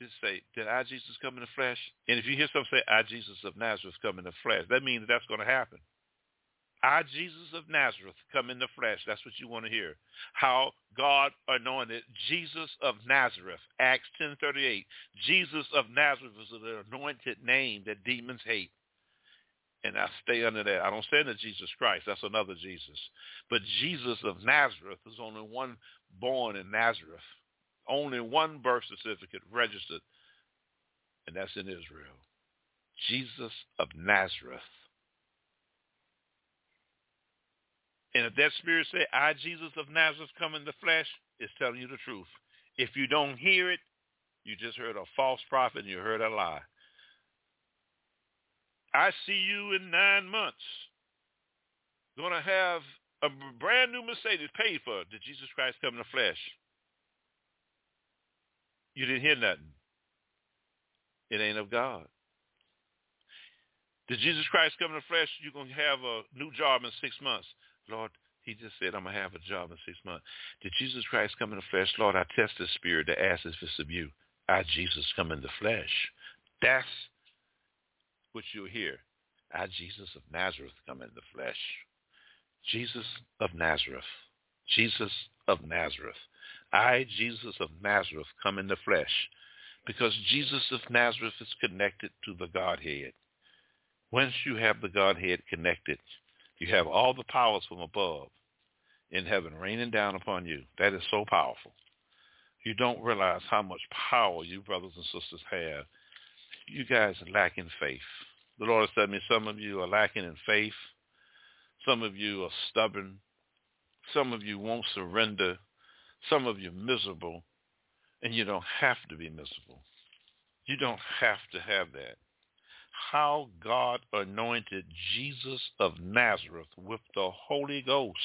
just say, did I, Jesus, come in the flesh? And if you hear someone say, I, Jesus of Nazareth, come in the flesh, that means that that's going to happen. I, Jesus of Nazareth, come in the flesh. That's what you want to hear. How God anointed Jesus of Nazareth. Acts 10.38. Jesus of Nazareth is an anointed name that demons hate. And I stay under that. I don't say under Jesus Christ. That's another Jesus. But Jesus of Nazareth is only one born in Nazareth only one birth certificate registered, and that's in Israel. Jesus of Nazareth. And if that spirit say, I, Jesus of Nazareth, come in the flesh, it's telling you the truth. If you don't hear it, you just heard a false prophet and you heard a lie. I see you in nine months. Going to have a brand new Mercedes paid for. Did Jesus Christ come in the flesh? You didn't hear nothing. It ain't of God. Did Jesus Christ come in the flesh? You're going to have a new job in six months. Lord, he just said, I'm going to have a job in six months. Did Jesus Christ come in the flesh? Lord, I test the spirit to ask if it's of you. I, Jesus, come in the flesh. That's what you'll hear. I, Jesus of Nazareth, come in the flesh. Jesus of Nazareth. Jesus of Nazareth. I, Jesus of Nazareth, come in the flesh, because Jesus of Nazareth is connected to the Godhead. Once you have the Godhead connected, you have all the powers from above in heaven raining down upon you. That is so powerful. You don't realize how much power you brothers and sisters have. You guys are lacking faith. The Lord has said me, some of you are lacking in faith. Some of you are stubborn. Some of you won't surrender some of you miserable, and you don't have to be miserable. You don't have to have that. How God anointed Jesus of Nazareth with the Holy Ghost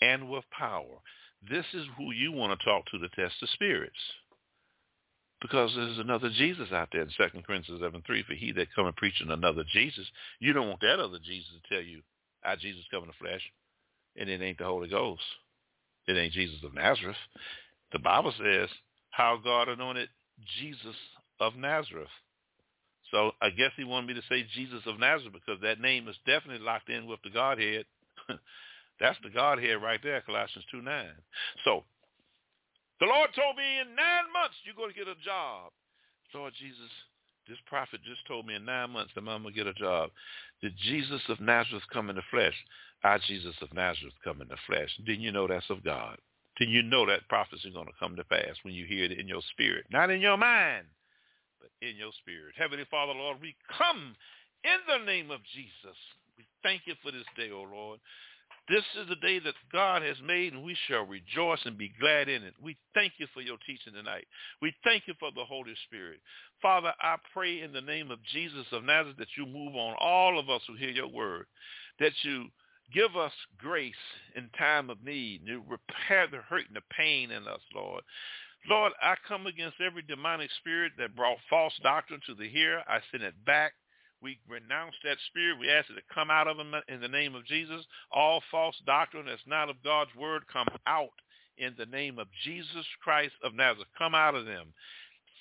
and with power. This is who you want to talk to to test the spirits. Because there's another Jesus out there in 2 Corinthians 11, 3. For he that come and preaching another Jesus, you don't want that other Jesus to tell you, I Jesus come in the flesh, and it ain't the Holy Ghost. It ain't Jesus of Nazareth. The Bible says how God anointed Jesus of Nazareth. So I guess he wanted me to say Jesus of Nazareth because that name is definitely locked in with the Godhead. <laughs> That's the Godhead right there, Colossians 2, 9. So the Lord told me in nine months you're going to get a job. Lord Jesus, this prophet just told me in nine months that I'm going to get a job. Did Jesus of Nazareth come in the flesh? I, Jesus of Nazareth, come in the flesh. Didn't you know that's of God? Didn't you know that prophecy is going to come to pass when you hear it in your spirit? Not in your mind, but in your spirit. Heavenly Father, Lord, we come in the name of Jesus. We thank you for this day, O oh Lord. This is the day that God has made, and we shall rejoice and be glad in it. We thank you for your teaching tonight. We thank you for the Holy Spirit. Father, I pray in the name of Jesus of Nazareth that you move on all of us who hear your word, that you Give us grace in time of need. You repair the hurt and the pain in us, Lord. Lord, I come against every demonic spirit that brought false doctrine to the hearer. I send it back. We renounce that spirit. We ask it to come out of them in the name of Jesus. All false doctrine that's not of God's word come out in the name of Jesus Christ of Nazareth. Come out of them.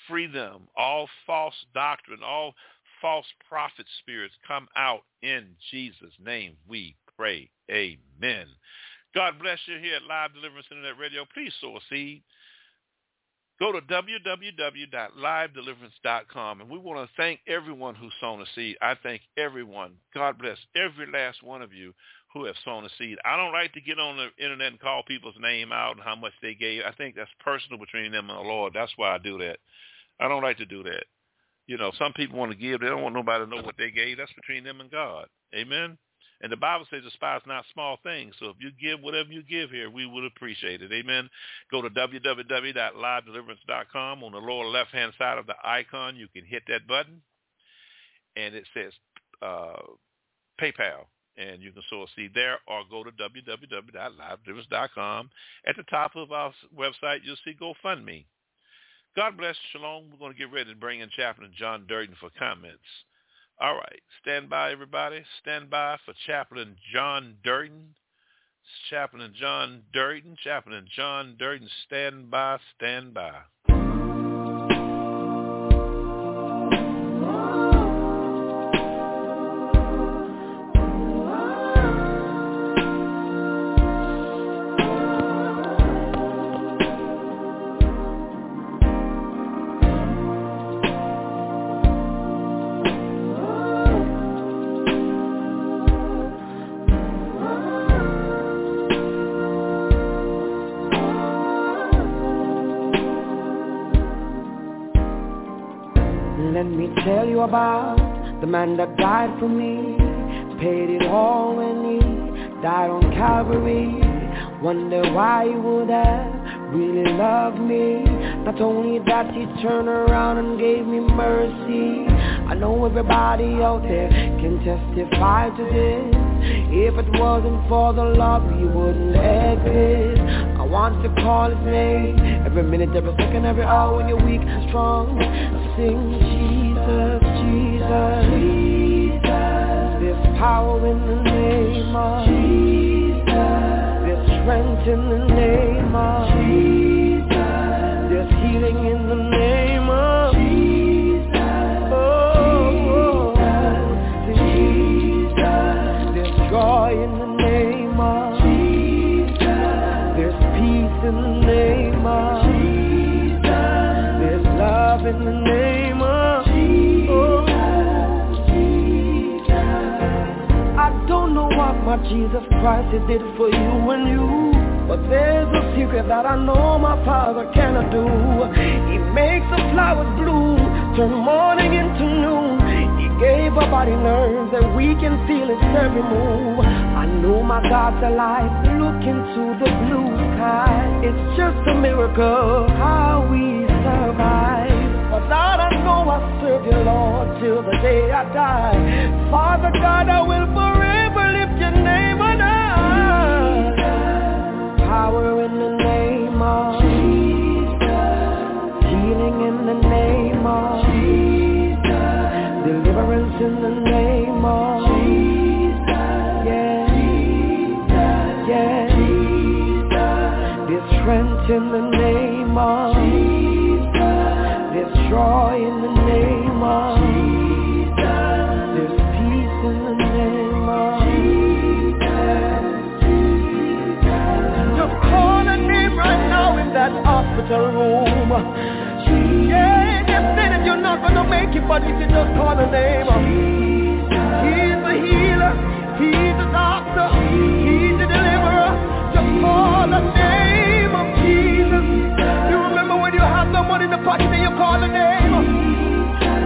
Free them. All false doctrine, all false prophet spirits come out in Jesus' name. We pray. Amen. God bless you here at Live Deliverance Internet Radio. Please sow a seed. Go to www.livedeliverance.com. And we want to thank everyone who's sown a seed. I thank everyone. God bless every last one of you who have sown a seed. I don't like to get on the internet and call people's name out and how much they gave. I think that's personal between them and the Lord. That's why I do that. I don't like to do that. You know, some people want to give. They don't want nobody to know what they gave. That's between them and God. Amen. And the Bible says despise not small things. So if you give whatever you give here, we would appreciate it. Amen. Go to www.livedeliverance.com. On the lower left-hand side of the icon, you can hit that button. And it says uh, PayPal. And you can sow a seed there or go to www.livedeliverance.com. At the top of our website, you'll see GoFundMe. God bless. Shalom. We're going to get ready to bring in Chaplain John Durden for comments. All right. Stand by, everybody. Stand by for Chaplain John Durden. Chaplain John Durden. Chaplain John Durden. Stand by. Stand by. About the man that died for me Paid it all when he died on Calvary. Wonder why he would have really loved me. Not only that he turned around and gave me mercy. I know everybody out there can testify to this. If it wasn't for the love we wouldn't exist. I want to call his name. Every minute, every second, every hour when you're weak and strong Sing Jesus Jesus, Jesus. There's power in the name of Jesus. There's strength in the name of Jesus. What Jesus Christ he did for you and you. But there's a secret that I know my Father cannot do. He makes the flowers bloom, turn morning into noon. He gave our body nerves that we can feel its every move. I know my God's alive, look into the blue sky. It's just a miracle how we survive. But God, I know I serve you, Lord, till the day I die. Father God, I will forever Power in the name of if you just call a name, He's the healer, He's the doctor, He's the deliverer. Just call the name of Jesus. You remember when you have no money in the pocket and you call the name.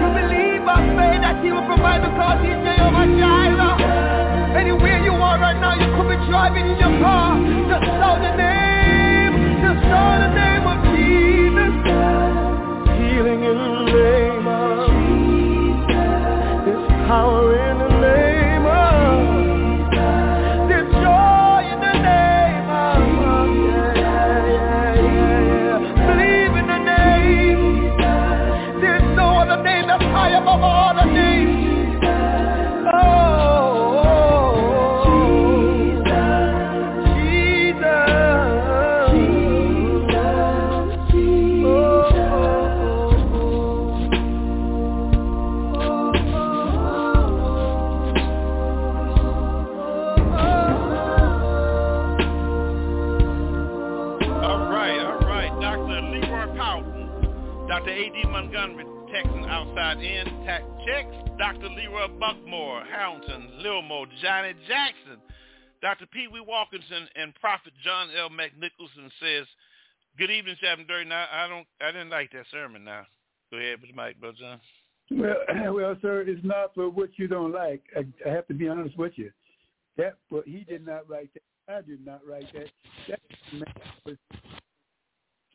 You believe by faith that he will provide the because he's Jehovah Jireh. Anywhere you are right now, you could be driving in your car. Just shout the name. Just shout the name of Jesus. Healing in the name Dr. Pee Wee Walkinson, and Prophet John L. McNicholson says, Good evening, Chapter 39. I don't I didn't like that sermon now. Go ahead with the mic, Brother John. Well, <clears throat> well, sir, it's not for what you don't like. I, I have to be honest with you. That, but he did not write that. I did not write that. That man was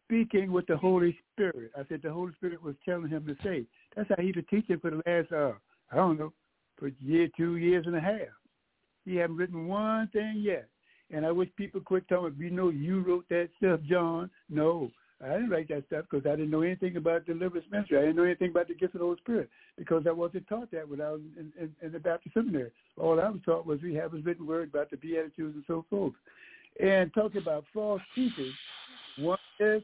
speaking with the Holy Spirit. I said the Holy Spirit was telling him to say. That's how he been teaching for the last, uh, I don't know, for year, two years and a half. He haven't written one thing yet. And I wish people quit telling me, you know, you wrote that stuff, John. No, I didn't write that stuff because I didn't know anything about deliverance ministry. I didn't know anything about the gift of the Holy Spirit because I wasn't taught that when I was in, in, in the Baptist seminary. All I was taught was we have a written word about the Beatitudes and so forth. And talking about false teachers, one is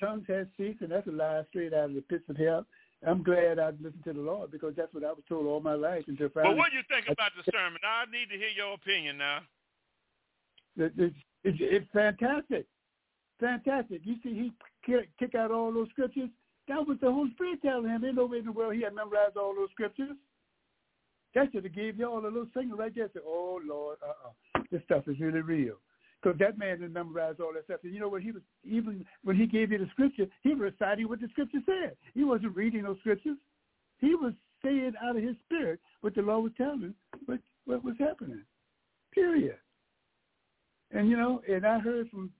tongues has ceased, and that's a lie straight out of the pits of hell. I'm glad I listened to the Lord because that's what I was told all my life until finally. But what do you think about the sermon? I need to hear your opinion now. It's, it's, it's fantastic, fantastic. You see, he kick out all those scriptures. That was the Holy Spirit telling him. Ain't no way in the world he had memorized all those scriptures. That should have gave you all a little singer right there. Say, "Oh Lord, uh-uh, this stuff is really real." Because that man didn't memorize all that stuff. And you know what? He was even when he gave you the scripture, he was reciting what the scripture said. He wasn't reading those scriptures. He was saying out of his spirit what the Lord was telling him, what what was happening. Period. And you know, and I heard from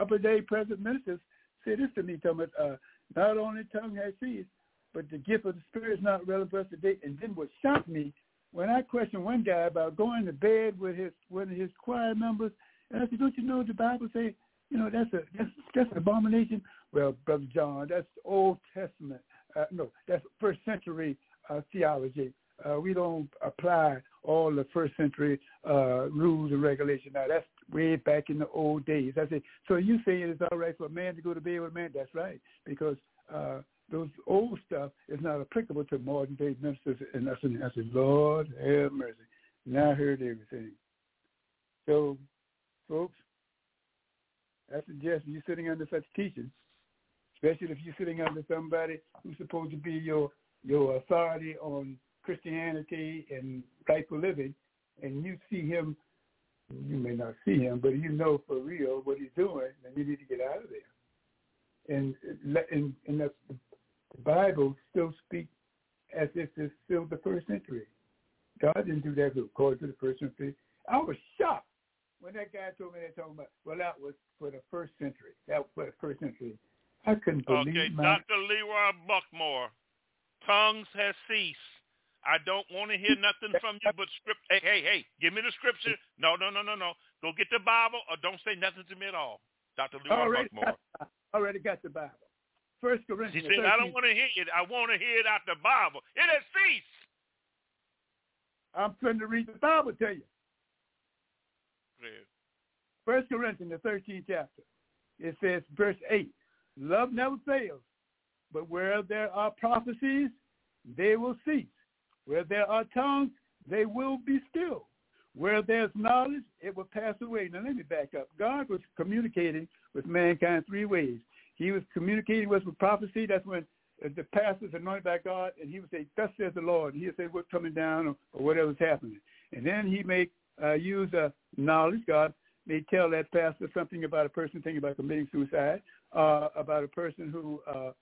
upper day president ministers say this to me, about uh, not only tongue has ceased, but the gift of the Spirit is not relevant for us today. And then what shocked me when I questioned one guy about going to bed with his one of his choir members and I said, don't you know the Bible say, you know, that's a that's that's an abomination. Well, brother John, that's Old Testament. Uh, no, that's first century uh, theology. Uh, we don't apply all the first century uh, rules and regulations. Now that's way back in the old days. I said, so you saying it's all right for a man to go to bed with a man? That's right, because uh, those old stuff is not applicable to modern day ministers. And I said, I said, Lord have mercy. Now I heard everything. So folks, I suggest you're sitting under such teaching, especially if you're sitting under somebody who's supposed to be your your authority on Christianity and rightful living, and you see him, you may not see him, but you know for real what he's doing, then you need to get out of there. And and, and the Bible still speaks as if it's still the first century. God didn't do that according to the first century. I was shocked when that guy told me that talking about, well, that was for the first century. That was for the first century. I couldn't believe Okay, my... Dr. Leroy Buckmore, tongues has ceased. I don't want to hear nothing from you but script. Hey, hey, hey, give me the scripture. No, no, no, no, no. Go get the Bible or don't say nothing to me at all. Dr. Leroy already Buckmore. Got, already got the Bible. First Corinthians. He said, 13. I don't want to hear it. I want to hear it out the Bible. It has ceased. I'm trying to read the Bible to you. First Corinthians, the 13th chapter. It says, verse 8, love never fails, but where there are prophecies, they will cease. Where there are tongues, they will be still. Where there's knowledge, it will pass away. Now let me back up. God was communicating with mankind three ways. He was communicating with with prophecy. That's when uh, the pastor's anointed by God, and he would say, "Thus says the Lord." And he'd say what's coming down or, or whatever's happening. And then he may uh, use uh, knowledge. God may tell that pastor something about a person thinking about committing suicide, uh, about a person who uh,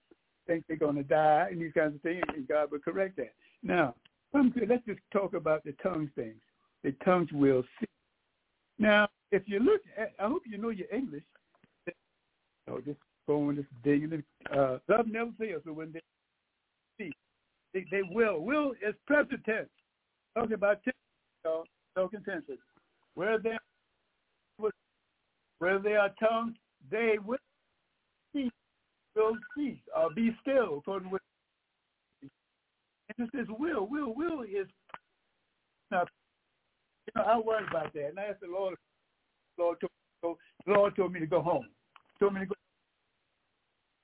thinks they're going to die, and these kinds of things, and God will correct that. Now, let's just talk about the tongues things. The tongues will see. Now, if you look at, I hope you know your English. Oh, just going, just digging. Uh, love never fails. So when they see, they, they will. Will is present tense. Talking about tense, Talking tenses. Where there where there are tongues, they will cease, will cease, or be still, according with and it says will, will, will is now you know, I worry about that. And I asked the Lord Lord told, the Lord told me to go home. Told me to go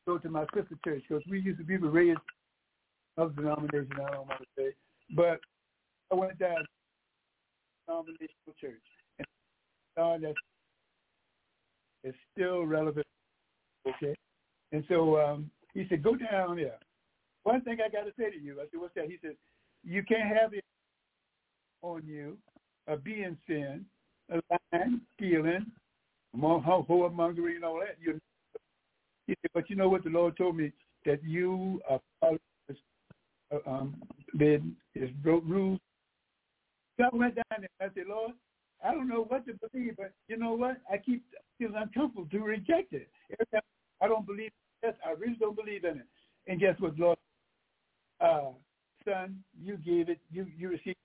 go to my sister church because we used to be raised of denomination, I don't want to say. But I went down denominational church. And uh, that's still relevant. Okay, And so um, he said, go down there. One thing I got to say to you. I said, what's that? He said, you can't have it on you, a be in sin, a lying, stealing, whoremongering and all that. You, he said, but you know what the Lord told me? That you are uh, um, then is rules. I went down there and I said, Lord, I don't know what to believe, but you know what? I keep feeling uncomfortable to reject it. I don't believe Yes, I really don't believe in it. And guess what, Lord? Uh, son, you gave it. You you received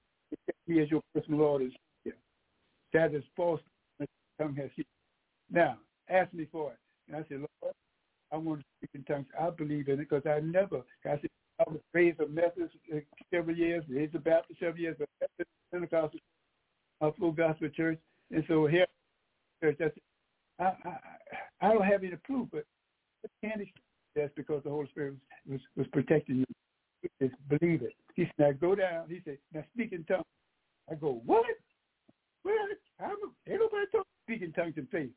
me as your personal Lord and Savior. That is false. Tongue has Now, ask me for it. And I said, Lord, I want to speak in tongues. I believe in it because I never. I said I was raised a Methodist uh, several years, raised a Baptist several years, but Pentecostal, a full gospel church, and so here, church. I I, I I don't have any proof, but can't that's because the Holy Spirit was, was, was protecting you. Says, believe it. He said, now go down. He said, now speak in tongues. I go, what? Well, I'm, ain't nobody talking speak in tongues in faith.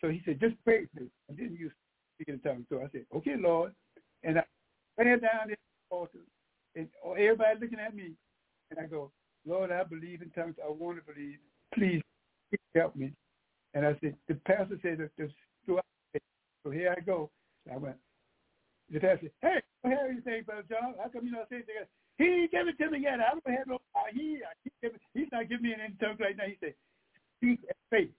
So he said, just pray for me. And then you speak in tongues. So I said, okay, Lord. And I ran down the altar, and everybody looking at me. And I go, Lord, I believe in tongues. I want to believe. Please help me. And I said, the pastor said, the, so here I go. I went. The pastor said, hey, what have you say, Brother John? How come you don't saying anything? He ain't give it to me yet. I don't have no, he, he, he's not giving me any tongue right now. He said, speak in faith.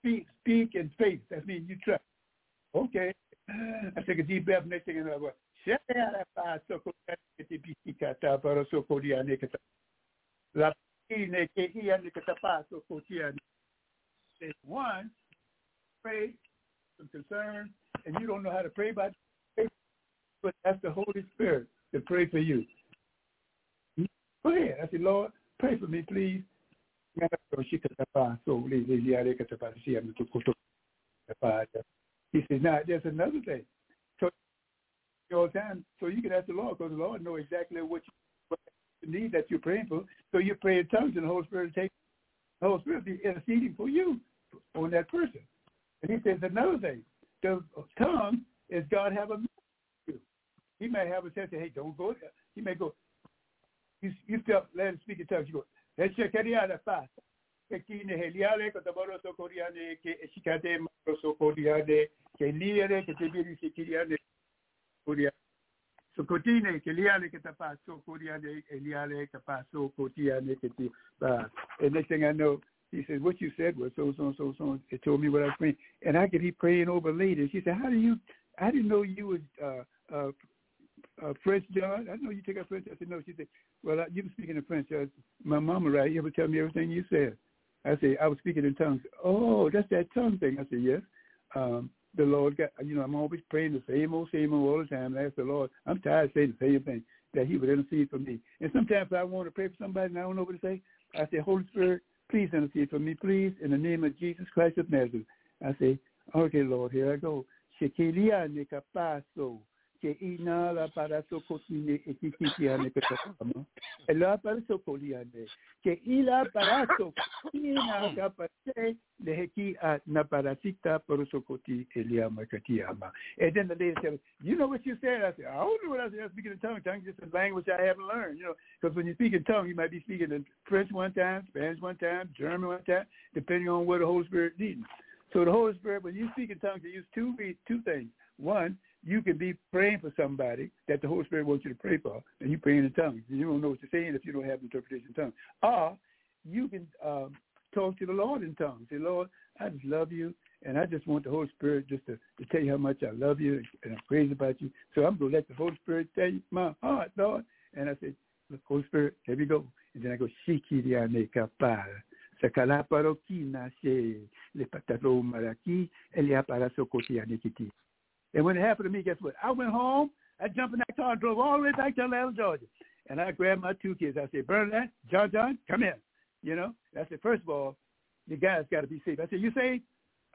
Speak, speak in faith. That means you trust. Okay. I take a deep breath. Next thing I know, I go, one, pray some concern and you don't know how to pray by but that's the Holy Spirit to pray for you. Go ahead. I said, Lord, pray for me, please. He said, now there's another thing. So the time, so you can ask the Lord because the Lord knows exactly what you need that you're praying for. So you pray in tongues and the Holy Spirit take the Holy Spirit be interceding for you on that person. And he says another thing. The tongue is God have a you. He may have a sense of, hey, don't go there. He may go, you, you feel, let him speak in tongues. You go, let's check it out sikiriane koria so kotine ke liale ke tapa so koriane eliale ke pa so kotiane ke ti ba and next thing I know he said, what you said was so, so, so, so. It told me what I was praying. And I could be praying over later. She said, how do you, I didn't know you was uh, uh, uh, French, John. I know you take up French. I said, no. She said, well, uh, you were speaking in French. I, my mama, right? You ever tell me everything you said? I said, I was speaking in tongues. Oh, that's that tongue thing. I said, yes. Um, the Lord got, you know, I'm always praying the same old, same old all the time. I ask the Lord, I'm tired of saying the same thing, that he would intercede for me. And sometimes I want to pray for somebody and I don't know what to say. I say, Holy Spirit, Please intercede for me, please, in the name of Jesus Christ of Nazareth. I say, okay, Lord, here I go. Nekapaso ina la para so kotine etikitia ne petama ela para koliane ke ila para kapate le heki a na para so koti elia makatiama and then the lady said you know what you said? I said I don't know what I said. I was speaking in tongue tongue just a language I haven't learned you know. Because when you speak in tongue you might be speaking in French one time Spanish one time German one time depending on what the Holy Spirit needs so the Holy Spirit when you speak in tongues you use two two things. One you can be praying for somebody that the Holy Spirit wants you to pray for, and you praying in tongues. And you don't know what you're saying if you don't have interpretation in tongues. Or you can um, talk to the Lord in tongues. Say, Lord, I just love you, and I just want the Holy Spirit just to, to tell you how much I love you and I'm crazy about you. So I'm going to let the Holy Spirit tell you my heart, Lord. And I said, Holy Spirit, here we go. And then I go, Shikiriane kapara. Sakala parokina se le pataro maraki, elia para sokotiane kiti. And when it happened to me, guess what? I went home. I jumped in that car and drove all the way back to Atlanta, Georgia. And I grabbed my two kids. I said, Bernadette, John John, come in. You know, I said, first of all, the guy's got to be safe. I said, you saved?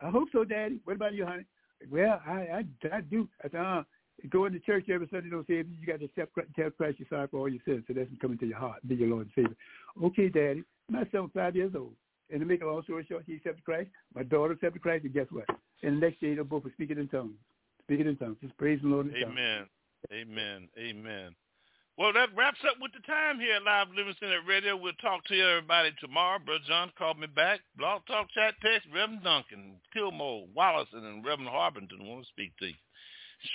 I hope so, Daddy. What about you, honey? Well, I I, I do. I said, uh, going to church every Sunday don't save you. You got to accept, tell Christ you're sorry for all your sins, so that's coming to your heart, be your Lord and Savior. Okay, Daddy. My son five years old. And to make a long story short, he accepted Christ. My daughter accepted Christ, and guess what? And the next day, they both were speaking in tongues Speak it in tongues. Just praise the Lord in Amen. Amen. Amen. Well, that wraps up with the time here at Live Living Center Radio. We'll talk to you everybody tomorrow. Brother John called me back. Blog Talk Chat Text, Reverend Duncan, Kilmore, Wallace, and Reverend Harbington want to speak to you.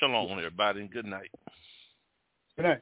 Shalom, everybody, and good night. Good night.